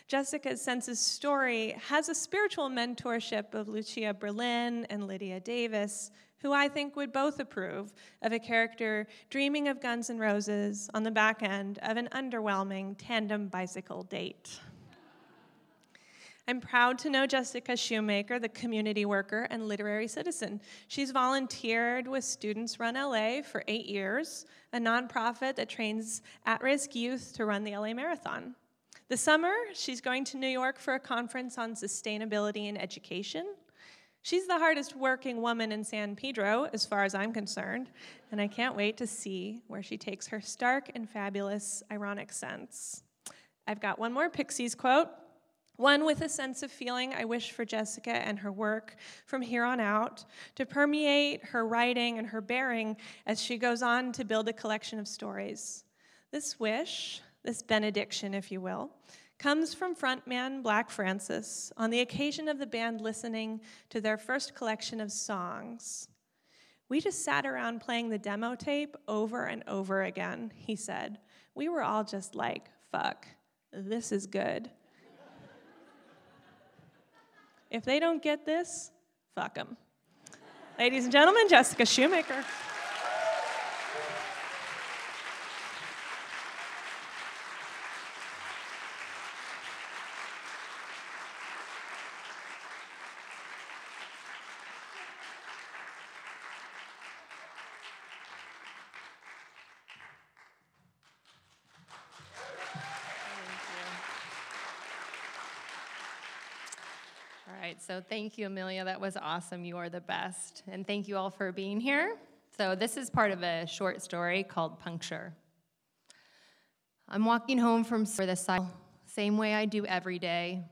Jessica's Sense's story has a spiritual mentorship of Lucia Berlin and Lydia Davis, who I think would both approve of a character dreaming of Guns N' Roses on the back end of an underwhelming tandem bicycle date. I'm proud to know Jessica Shoemaker, the community worker and literary citizen. She's volunteered with Students Run LA for eight years, a nonprofit that trains at risk youth to run the LA Marathon. This summer, she's going to New York for a conference on sustainability in education. She's the hardest working woman in San Pedro, as far as I'm concerned, and I can't wait to see where she takes her stark and fabulous ironic sense. I've got one more Pixies quote. One with a sense of feeling I wish for Jessica and her work from here on out to permeate her writing and her bearing as she goes on to build a collection of stories. This wish, this benediction, if you will, comes from frontman Black Francis on the occasion of the band listening to their first collection of songs. We just sat around playing the demo tape over and over again, he said. We were all just like, fuck, this is good. If they don't get this, fuck them. Ladies and gentlemen, Jessica Shoemaker. Right, so thank you, Amelia. That was awesome. You are the best. And thank you all for being here. So, this is part of a short story called Puncture. I'm walking home from the side, same way I do every day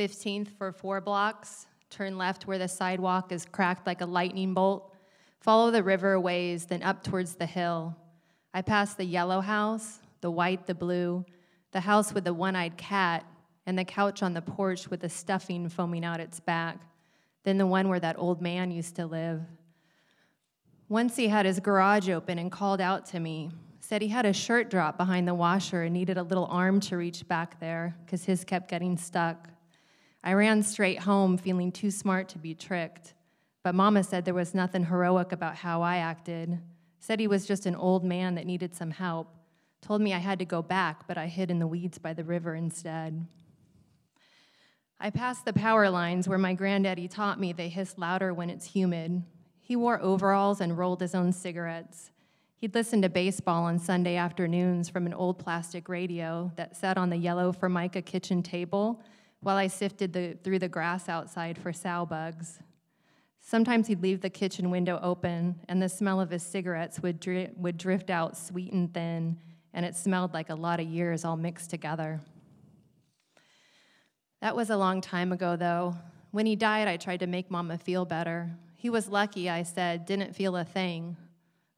15th for four blocks, turn left where the sidewalk is cracked like a lightning bolt, follow the river ways, then up towards the hill. I pass the yellow house, the white, the blue, the house with the one eyed cat, and the couch on the porch with the stuffing foaming out its back, then the one where that old man used to live. Once he had his garage open and called out to me, said he had a shirt drop behind the washer and needed a little arm to reach back there because his kept getting stuck. I ran straight home feeling too smart to be tricked, but Mama said there was nothing heroic about how I acted. Said he was just an old man that needed some help. Told me I had to go back, but I hid in the weeds by the river instead. I passed the power lines where my granddaddy taught me they hiss louder when it's humid. He wore overalls and rolled his own cigarettes. He'd listen to baseball on Sunday afternoons from an old plastic radio that sat on the yellow Formica kitchen table while I sifted the, through the grass outside for sow bugs. Sometimes he'd leave the kitchen window open, and the smell of his cigarettes would, dri- would drift out sweet and thin, and it smelled like a lot of years all mixed together. That was a long time ago, though. When he died, I tried to make Mama feel better. He was lucky, I said, didn't feel a thing.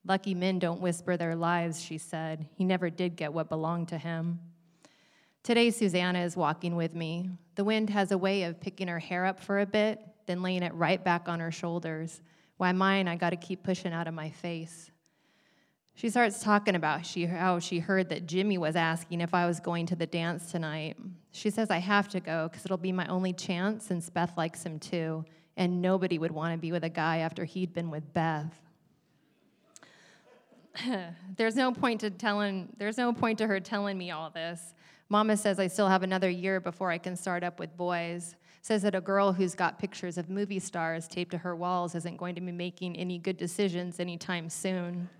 Lucky men don't whisper their lives, she said. He never did get what belonged to him. Today, Susanna is walking with me. The wind has a way of picking her hair up for a bit, then laying it right back on her shoulders. Why mine, I gotta keep pushing out of my face. She starts talking about she, how she heard that Jimmy was asking if I was going to the dance tonight. She says I have to go because it'll be my only chance since Beth likes him too, and nobody would want to be with a guy after he'd been with Beth. (laughs) there's no point to telling there's no point to her telling me all this. Mama says I still have another year before I can start up with boys. Says that a girl who's got pictures of movie stars taped to her walls isn't going to be making any good decisions anytime soon.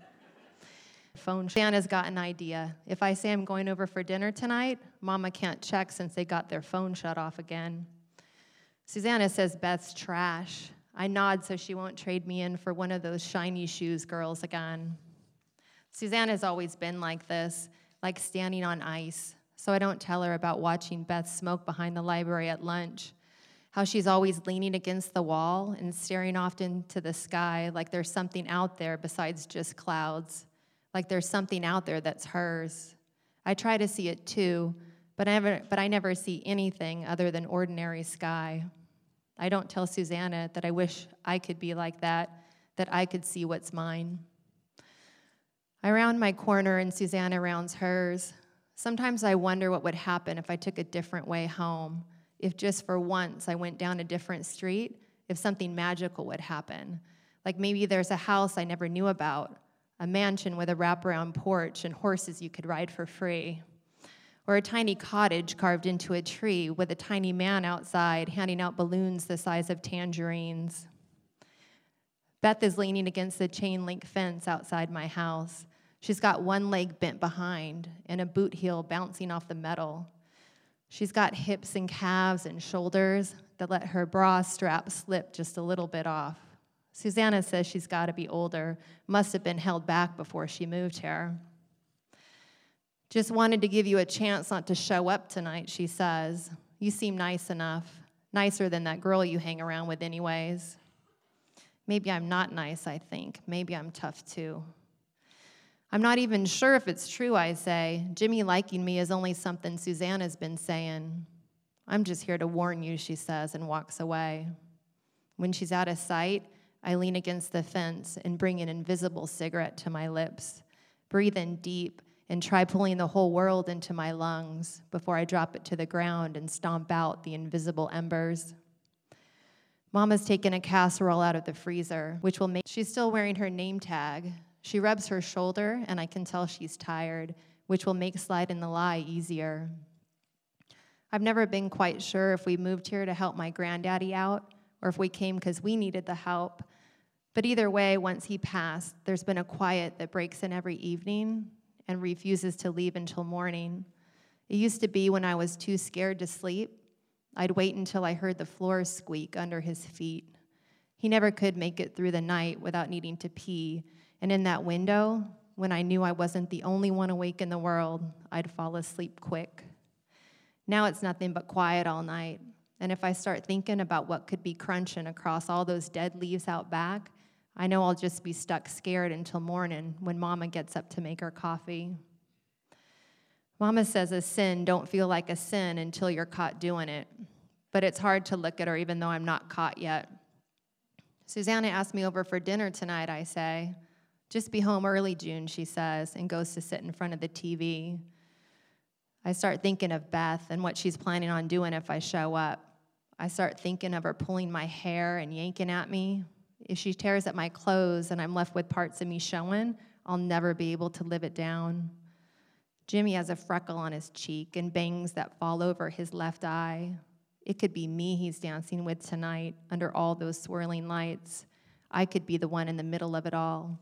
Phone. Shanna's got an idea. If I say I'm going over for dinner tonight, Mama can't check since they got their phone shut off again. Susanna says Beth's trash. I nod so she won't trade me in for one of those shiny shoes girls again. Susanna's always been like this, like standing on ice, so I don't tell her about watching Beth smoke behind the library at lunch, how she's always leaning against the wall and staring off into the sky like there's something out there besides just clouds like there's something out there that's hers. I try to see it too, but I never, but I never see anything other than ordinary sky. I don't tell Susanna that I wish I could be like that, that I could see what's mine. I round my corner and Susanna rounds hers. Sometimes I wonder what would happen if I took a different way home, if just for once I went down a different street, if something magical would happen. Like maybe there's a house I never knew about, a mansion with a wraparound porch and horses you could ride for free, or a tiny cottage carved into a tree with a tiny man outside handing out balloons the size of tangerines. Beth is leaning against the chain link fence outside my house. She's got one leg bent behind and a boot heel bouncing off the metal. She's got hips and calves and shoulders that let her bra strap slip just a little bit off. Susanna says she's got to be older, must have been held back before she moved here. Just wanted to give you a chance not to show up tonight, she says. You seem nice enough, nicer than that girl you hang around with, anyways. Maybe I'm not nice, I think. Maybe I'm tough too. I'm not even sure if it's true, I say. Jimmy liking me is only something Susanna's been saying. I'm just here to warn you, she says, and walks away. When she's out of sight, I lean against the fence and bring an invisible cigarette to my lips, breathe in deep, and try pulling the whole world into my lungs before I drop it to the ground and stomp out the invisible embers. Mama's taken a casserole out of the freezer, which will make. She's still wearing her name tag. She rubs her shoulder, and I can tell she's tired, which will make sliding in the lie easier. I've never been quite sure if we moved here to help my granddaddy out or if we came because we needed the help. But either way, once he passed, there's been a quiet that breaks in every evening and refuses to leave until morning. It used to be when I was too scared to sleep, I'd wait until I heard the floor squeak under his feet. He never could make it through the night without needing to pee, and in that window, when I knew I wasn't the only one awake in the world, I'd fall asleep quick. Now it's nothing but quiet all night. And if I start thinking about what could be crunching across all those dead leaves out back, I know I'll just be stuck scared until morning when Mama gets up to make her coffee. Mama says a sin don't feel like a sin until you're caught doing it. But it's hard to look at her even though I'm not caught yet. Susanna asked me over for dinner tonight, I say. Just be home early, June, she says, and goes to sit in front of the TV. I start thinking of Beth and what she's planning on doing if I show up. I start thinking of her pulling my hair and yanking at me, if she tears at my clothes and I'm left with parts of me showing, I'll never be able to live it down. Jimmy has a freckle on his cheek and bangs that fall over his left eye. It could be me he's dancing with tonight under all those swirling lights. I could be the one in the middle of it all.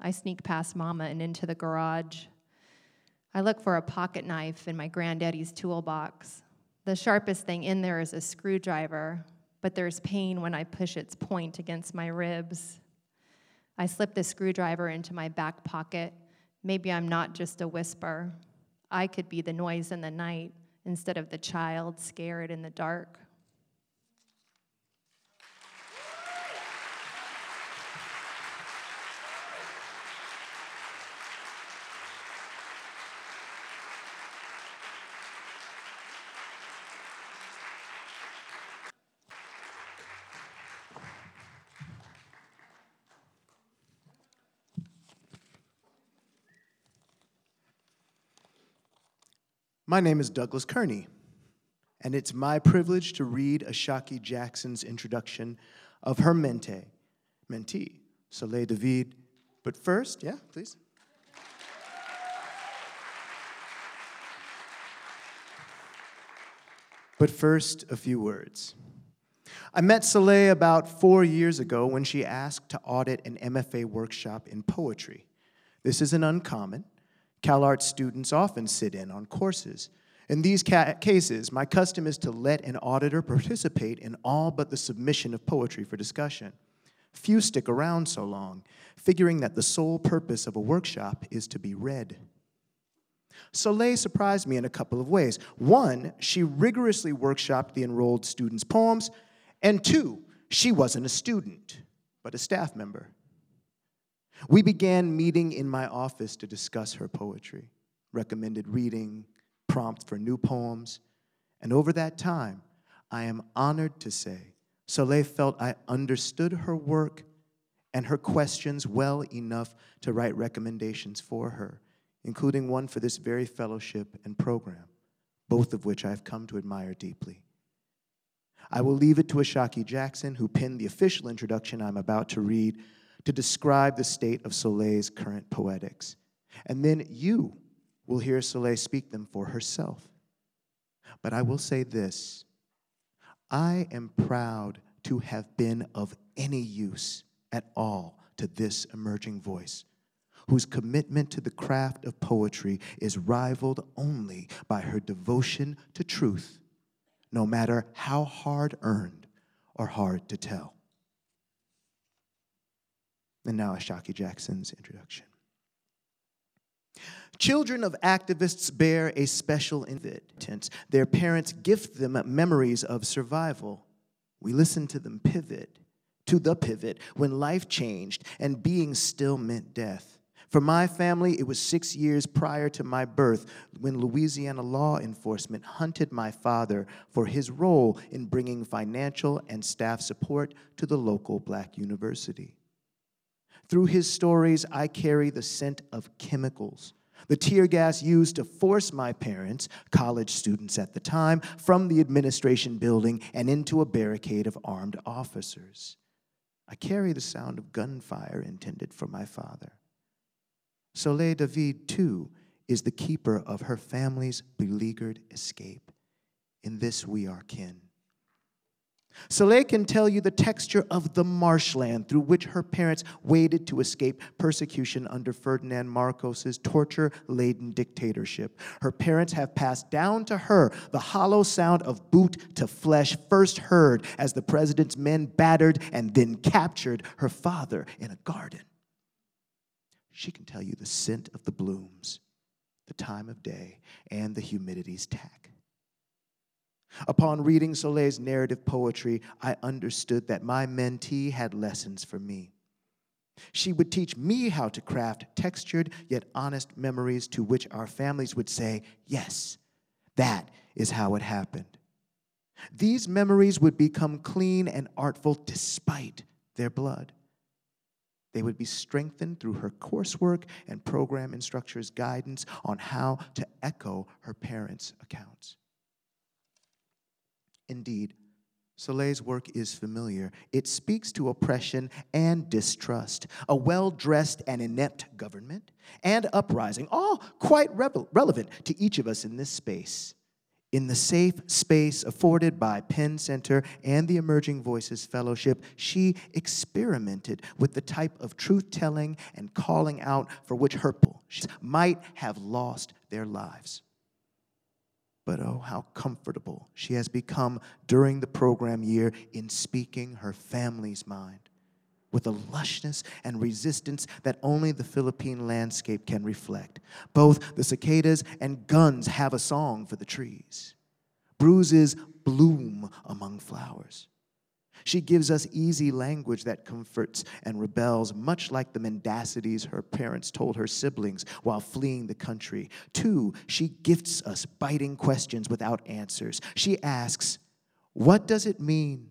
I sneak past Mama and into the garage. I look for a pocket knife in my granddaddy's toolbox. The sharpest thing in there is a screwdriver, but there's pain when I push its point against my ribs. I slip the screwdriver into my back pocket. Maybe I'm not just a whisper. I could be the noise in the night instead of the child scared in the dark. My name is Douglas Kearney, and it's my privilege to read Ashaki Jackson's introduction of her mente, mentee, Soleil David. But first, yeah, please. But first, a few words. I met Soleil about four years ago when she asked to audit an MFA workshop in poetry. This isn't uncommon. CalArts students often sit in on courses. In these ca- cases, my custom is to let an auditor participate in all but the submission of poetry for discussion. Few stick around so long, figuring that the sole purpose of a workshop is to be read. Soleil surprised me in a couple of ways. One, she rigorously workshopped the enrolled students' poems, and two, she wasn't a student, but a staff member. We began meeting in my office to discuss her poetry, recommended reading, prompt for new poems, and over that time, I am honored to say Soleil felt I understood her work and her questions well enough to write recommendations for her, including one for this very fellowship and program, both of which I've come to admire deeply. I will leave it to Ashaki Jackson, who penned the official introduction I'm about to read, to describe the state of Soleil's current poetics. And then you will hear Soleil speak them for herself. But I will say this I am proud to have been of any use at all to this emerging voice, whose commitment to the craft of poetry is rivaled only by her devotion to truth, no matter how hard earned or hard to tell. And now, Ashaki Jackson's introduction. Children of activists bear a special intent. Their parents gift them memories of survival. We listen to them pivot, to the pivot, when life changed and being still meant death. For my family, it was six years prior to my birth when Louisiana law enforcement hunted my father for his role in bringing financial and staff support to the local black university. Through his stories, I carry the scent of chemicals the tear gas used to force my parents, college students at the time, from the administration building and into a barricade of armed officers. I carry the sound of gunfire intended for my father. Soleil David, too, is the keeper of her family's beleaguered escape. In this we are kin. Soleil can tell you the texture of the marshland through which her parents waded to escape persecution under Ferdinand Marcos's torture-laden dictatorship. Her parents have passed down to her the hollow sound of boot to flesh first heard as the president's men battered and then captured her father in a garden. She can tell you the scent of the blooms, the time of day, and the humidity's tack. Upon reading Soleil's narrative poetry, I understood that my mentee had lessons for me. She would teach me how to craft textured yet honest memories to which our families would say, Yes, that is how it happened. These memories would become clean and artful despite their blood. They would be strengthened through her coursework and program instructors' guidance on how to echo her parents' accounts. Indeed, Soleil's work is familiar. It speaks to oppression and distrust, a well dressed and inept government, and uprising, all quite relevant to each of us in this space. In the safe space afforded by PEN Center and the Emerging Voices Fellowship, she experimented with the type of truth telling and calling out for which her might have lost their lives. But oh, how comfortable she has become during the program year in speaking her family's mind with a lushness and resistance that only the Philippine landscape can reflect. Both the cicadas and guns have a song for the trees. Bruises bloom among flowers. She gives us easy language that comforts and rebels, much like the mendacities her parents told her siblings while fleeing the country. Two, she gifts us biting questions without answers. She asks, What does it mean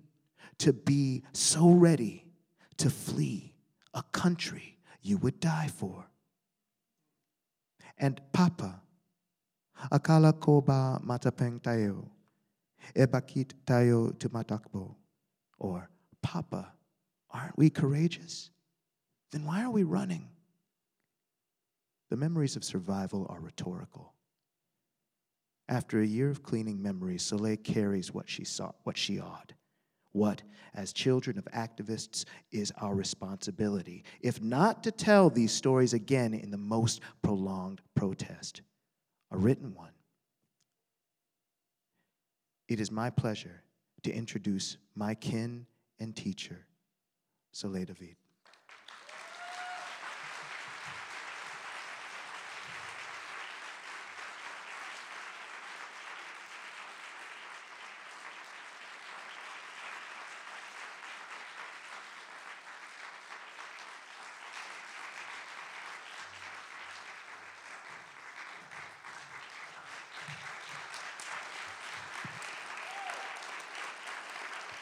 to be so ready to flee a country you would die for? And Papa, akala koba matapeng tayo? E bakit tayo tumatakbo? Or Papa, Aren't we courageous? Then why are we running? The memories of survival are rhetorical. After a year of cleaning memories, Soleil carries what she saw, what she ought. What, as children of activists, is our responsibility, if not to tell these stories again in the most prolonged protest, a written one? It is my pleasure to introduce my kin and teacher, Soleil Davíd.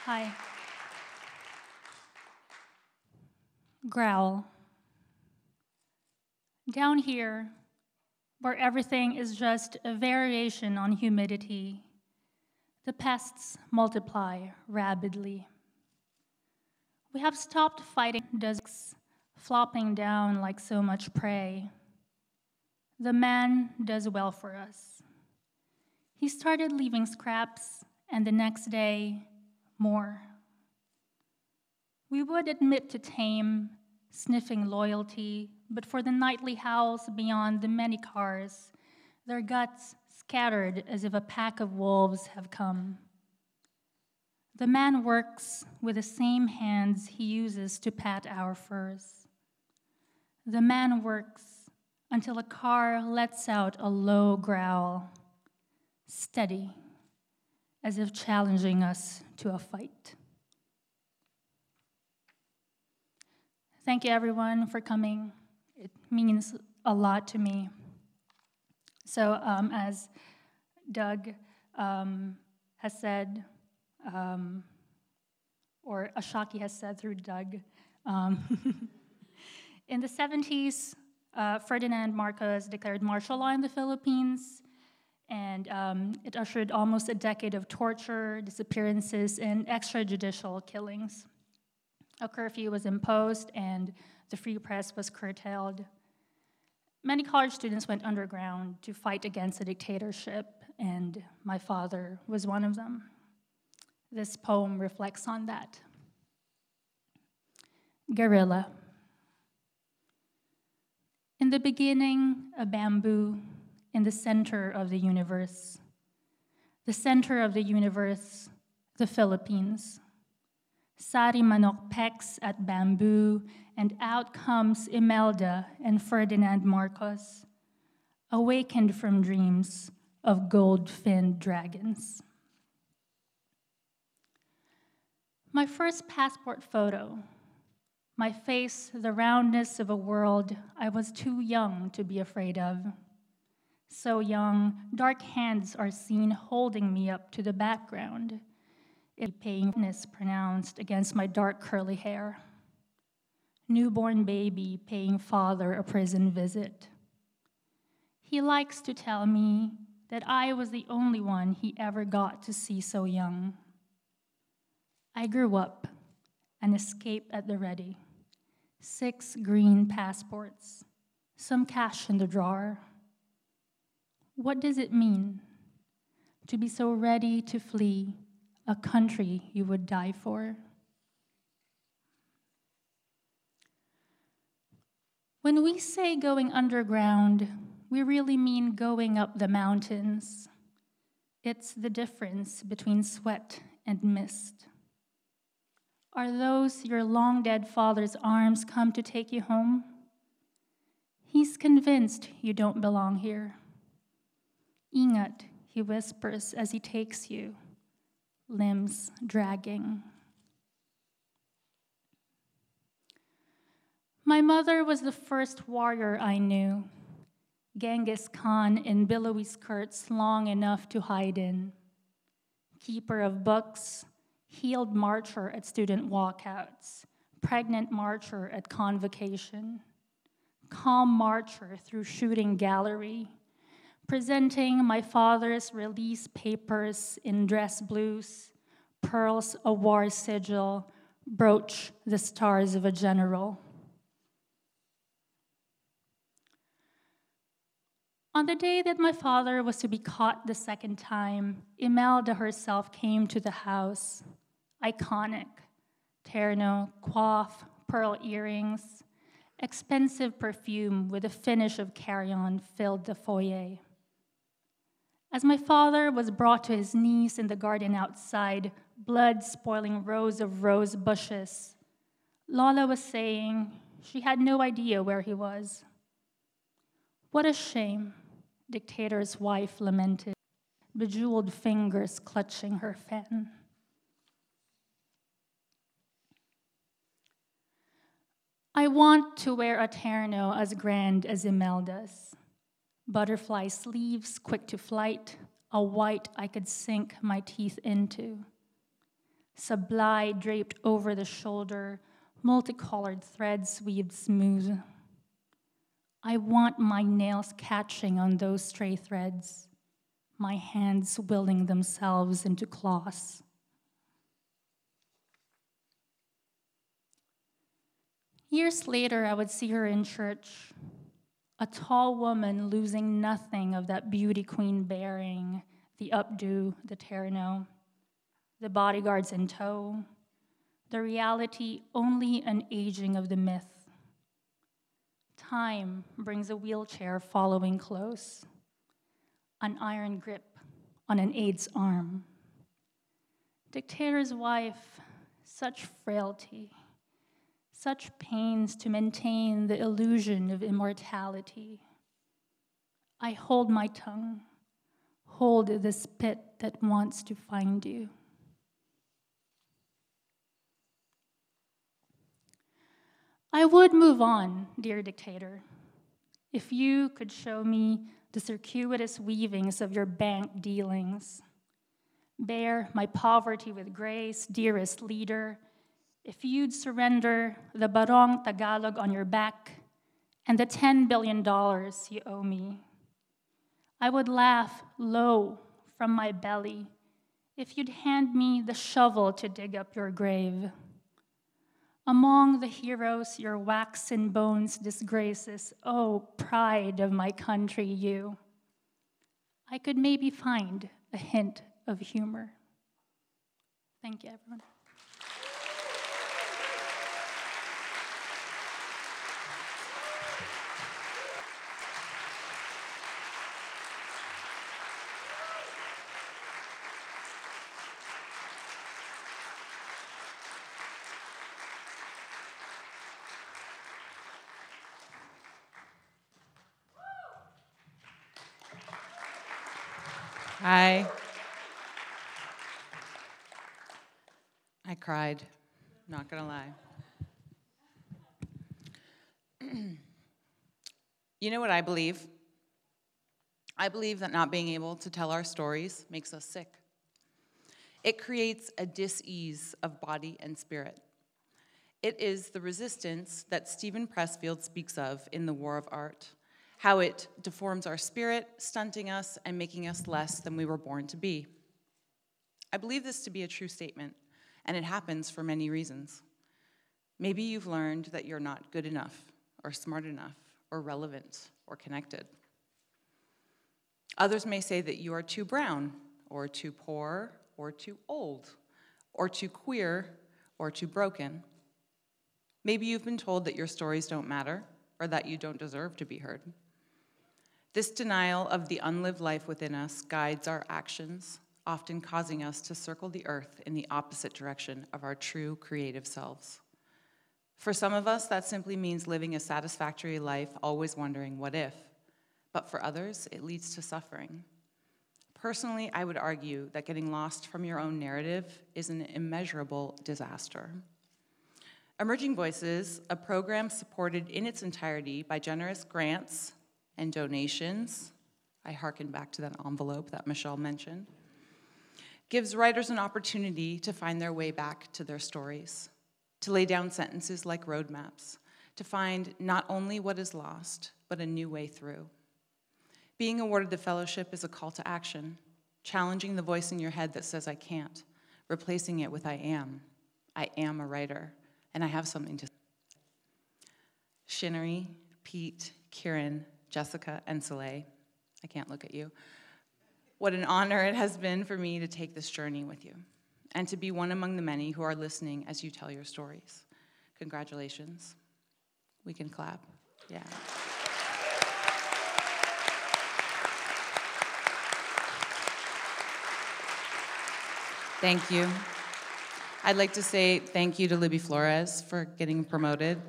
Hi. Growl. Down here, where everything is just a variation on humidity, the pests multiply rapidly. We have stopped fighting desks flopping down like so much prey. The man does well for us. He started leaving scraps, and the next day, more. We would admit to tame, sniffing loyalty, but for the nightly howls beyond the many cars, their guts scattered as if a pack of wolves have come. The man works with the same hands he uses to pat our furs. The man works until a car lets out a low growl, steady as if challenging us to a fight. Thank you, everyone, for coming. It means a lot to me. So, um, as Doug um, has said, um, or Ashaki has said through Doug, um, (laughs) in the 70s, uh, Ferdinand Marcos declared martial law in the Philippines and um, it ushered almost a decade of torture, disappearances, and extrajudicial killings. A curfew was imposed, and the free press was curtailed. Many college students went underground to fight against the dictatorship, and my father was one of them. This poem reflects on that. Guerrilla. In the beginning, a bamboo in the center of the universe. The center of the universe, the Philippines. Sarimanok pecks at bamboo, and out comes Imelda and Ferdinand Marcos, awakened from dreams of gold finned dragons. My first passport photo, my face the roundness of a world I was too young to be afraid of so young, dark hands are seen holding me up to the background. A painfulness pronounced against my dark curly hair. Newborn baby paying father a prison visit. He likes to tell me that I was the only one he ever got to see so young. I grew up, an escape at the ready. Six green passports, some cash in the drawer what does it mean to be so ready to flee a country you would die for? When we say going underground, we really mean going up the mountains. It's the difference between sweat and mist. Are those your long dead father's arms come to take you home? He's convinced you don't belong here. Ingat, he whispers as he takes you, limbs dragging. My mother was the first warrior I knew, Genghis Khan in billowy skirts long enough to hide in, keeper of books, healed marcher at student walkouts, pregnant marcher at convocation, calm marcher through shooting gallery presenting my father's release papers in dress blues, pearls a war sigil, brooch the stars of a general. On the day that my father was to be caught the second time, Imelda herself came to the house. Iconic. Terno, coif, pearl earrings, expensive perfume with a finish of carrion filled the foyer. As my father was brought to his knees in the garden outside, blood spoiling rows of rose bushes, Lola was saying she had no idea where he was. What a shame, dictator's wife lamented, bejeweled fingers clutching her fan. I want to wear a terno as grand as Imelda's. Butterfly sleeves, quick to flight, a white I could sink my teeth into. Sublime draped over the shoulder, multicolored threads weaved smooth. I want my nails catching on those stray threads, my hands willing themselves into claws. Years later, I would see her in church, a tall woman losing nothing of that beauty queen bearing, the updo, the terno, the bodyguards in tow, the reality only an aging of the myth. Time brings a wheelchair following close, an iron grip on an aide's arm. Dictator's wife, such frailty, such pains to maintain the illusion of immortality. I hold my tongue, hold the spit that wants to find you. I would move on, dear dictator, if you could show me the circuitous weavings of your bank dealings. Bear my poverty with grace, dearest leader, if you'd surrender the Barong Tagalog on your back and the $10 billion you owe me. I would laugh low from my belly if you'd hand me the shovel to dig up your grave. Among the heroes your waxen bones disgraces, oh, pride of my country, you. I could maybe find a hint of humor. Thank you, everyone. Hi. I cried, not gonna lie. (clears throat) you know what I believe? I believe that not being able to tell our stories makes us sick. It creates a dis-ease of body and spirit. It is the resistance that Steven Pressfield speaks of in The War of Art how it deforms our spirit, stunting us, and making us less than we were born to be. I believe this to be a true statement, and it happens for many reasons. Maybe you've learned that you're not good enough, or smart enough, or relevant, or connected. Others may say that you are too brown, or too poor, or too old, or too queer, or too broken. Maybe you've been told that your stories don't matter, or that you don't deserve to be heard. This denial of the unlived life within us guides our actions, often causing us to circle the earth in the opposite direction of our true creative selves. For some of us, that simply means living a satisfactory life, always wondering, what if? But for others, it leads to suffering. Personally, I would argue that getting lost from your own narrative is an immeasurable disaster. Emerging Voices, a program supported in its entirety by generous grants, and donations. I hearken back to that envelope that Michelle mentioned. Gives writers an opportunity to find their way back to their stories, to lay down sentences like roadmaps, to find not only what is lost, but a new way through. Being awarded the fellowship is a call to action, challenging the voice in your head that says, I can't, replacing it with I am. I am a writer, and I have something to say. Chinyere, Pete, Kirin, Jessica, and Soleil. I can't look at you. What an honor it has been for me to take this journey with you and to be one among the many who are listening as you tell your stories. Congratulations. We can clap. Yeah. Thank you. I'd like to say thank you to Libby Flores for getting promoted.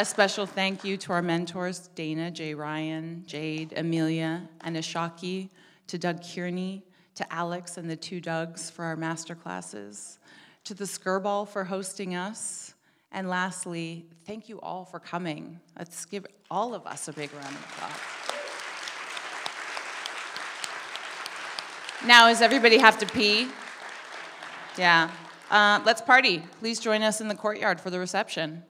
A special thank you to our mentors, Dana, J. Ryan, Jade, Amelia, and Ashaki, to Doug Kearney, to Alex and the two Dougs for our master classes, to the Skirball for hosting us, and lastly, thank you all for coming. Let's give all of us a big round of applause. Now, does everybody have to pee? Yeah. Uh, let's party. Please join us in the courtyard for the reception.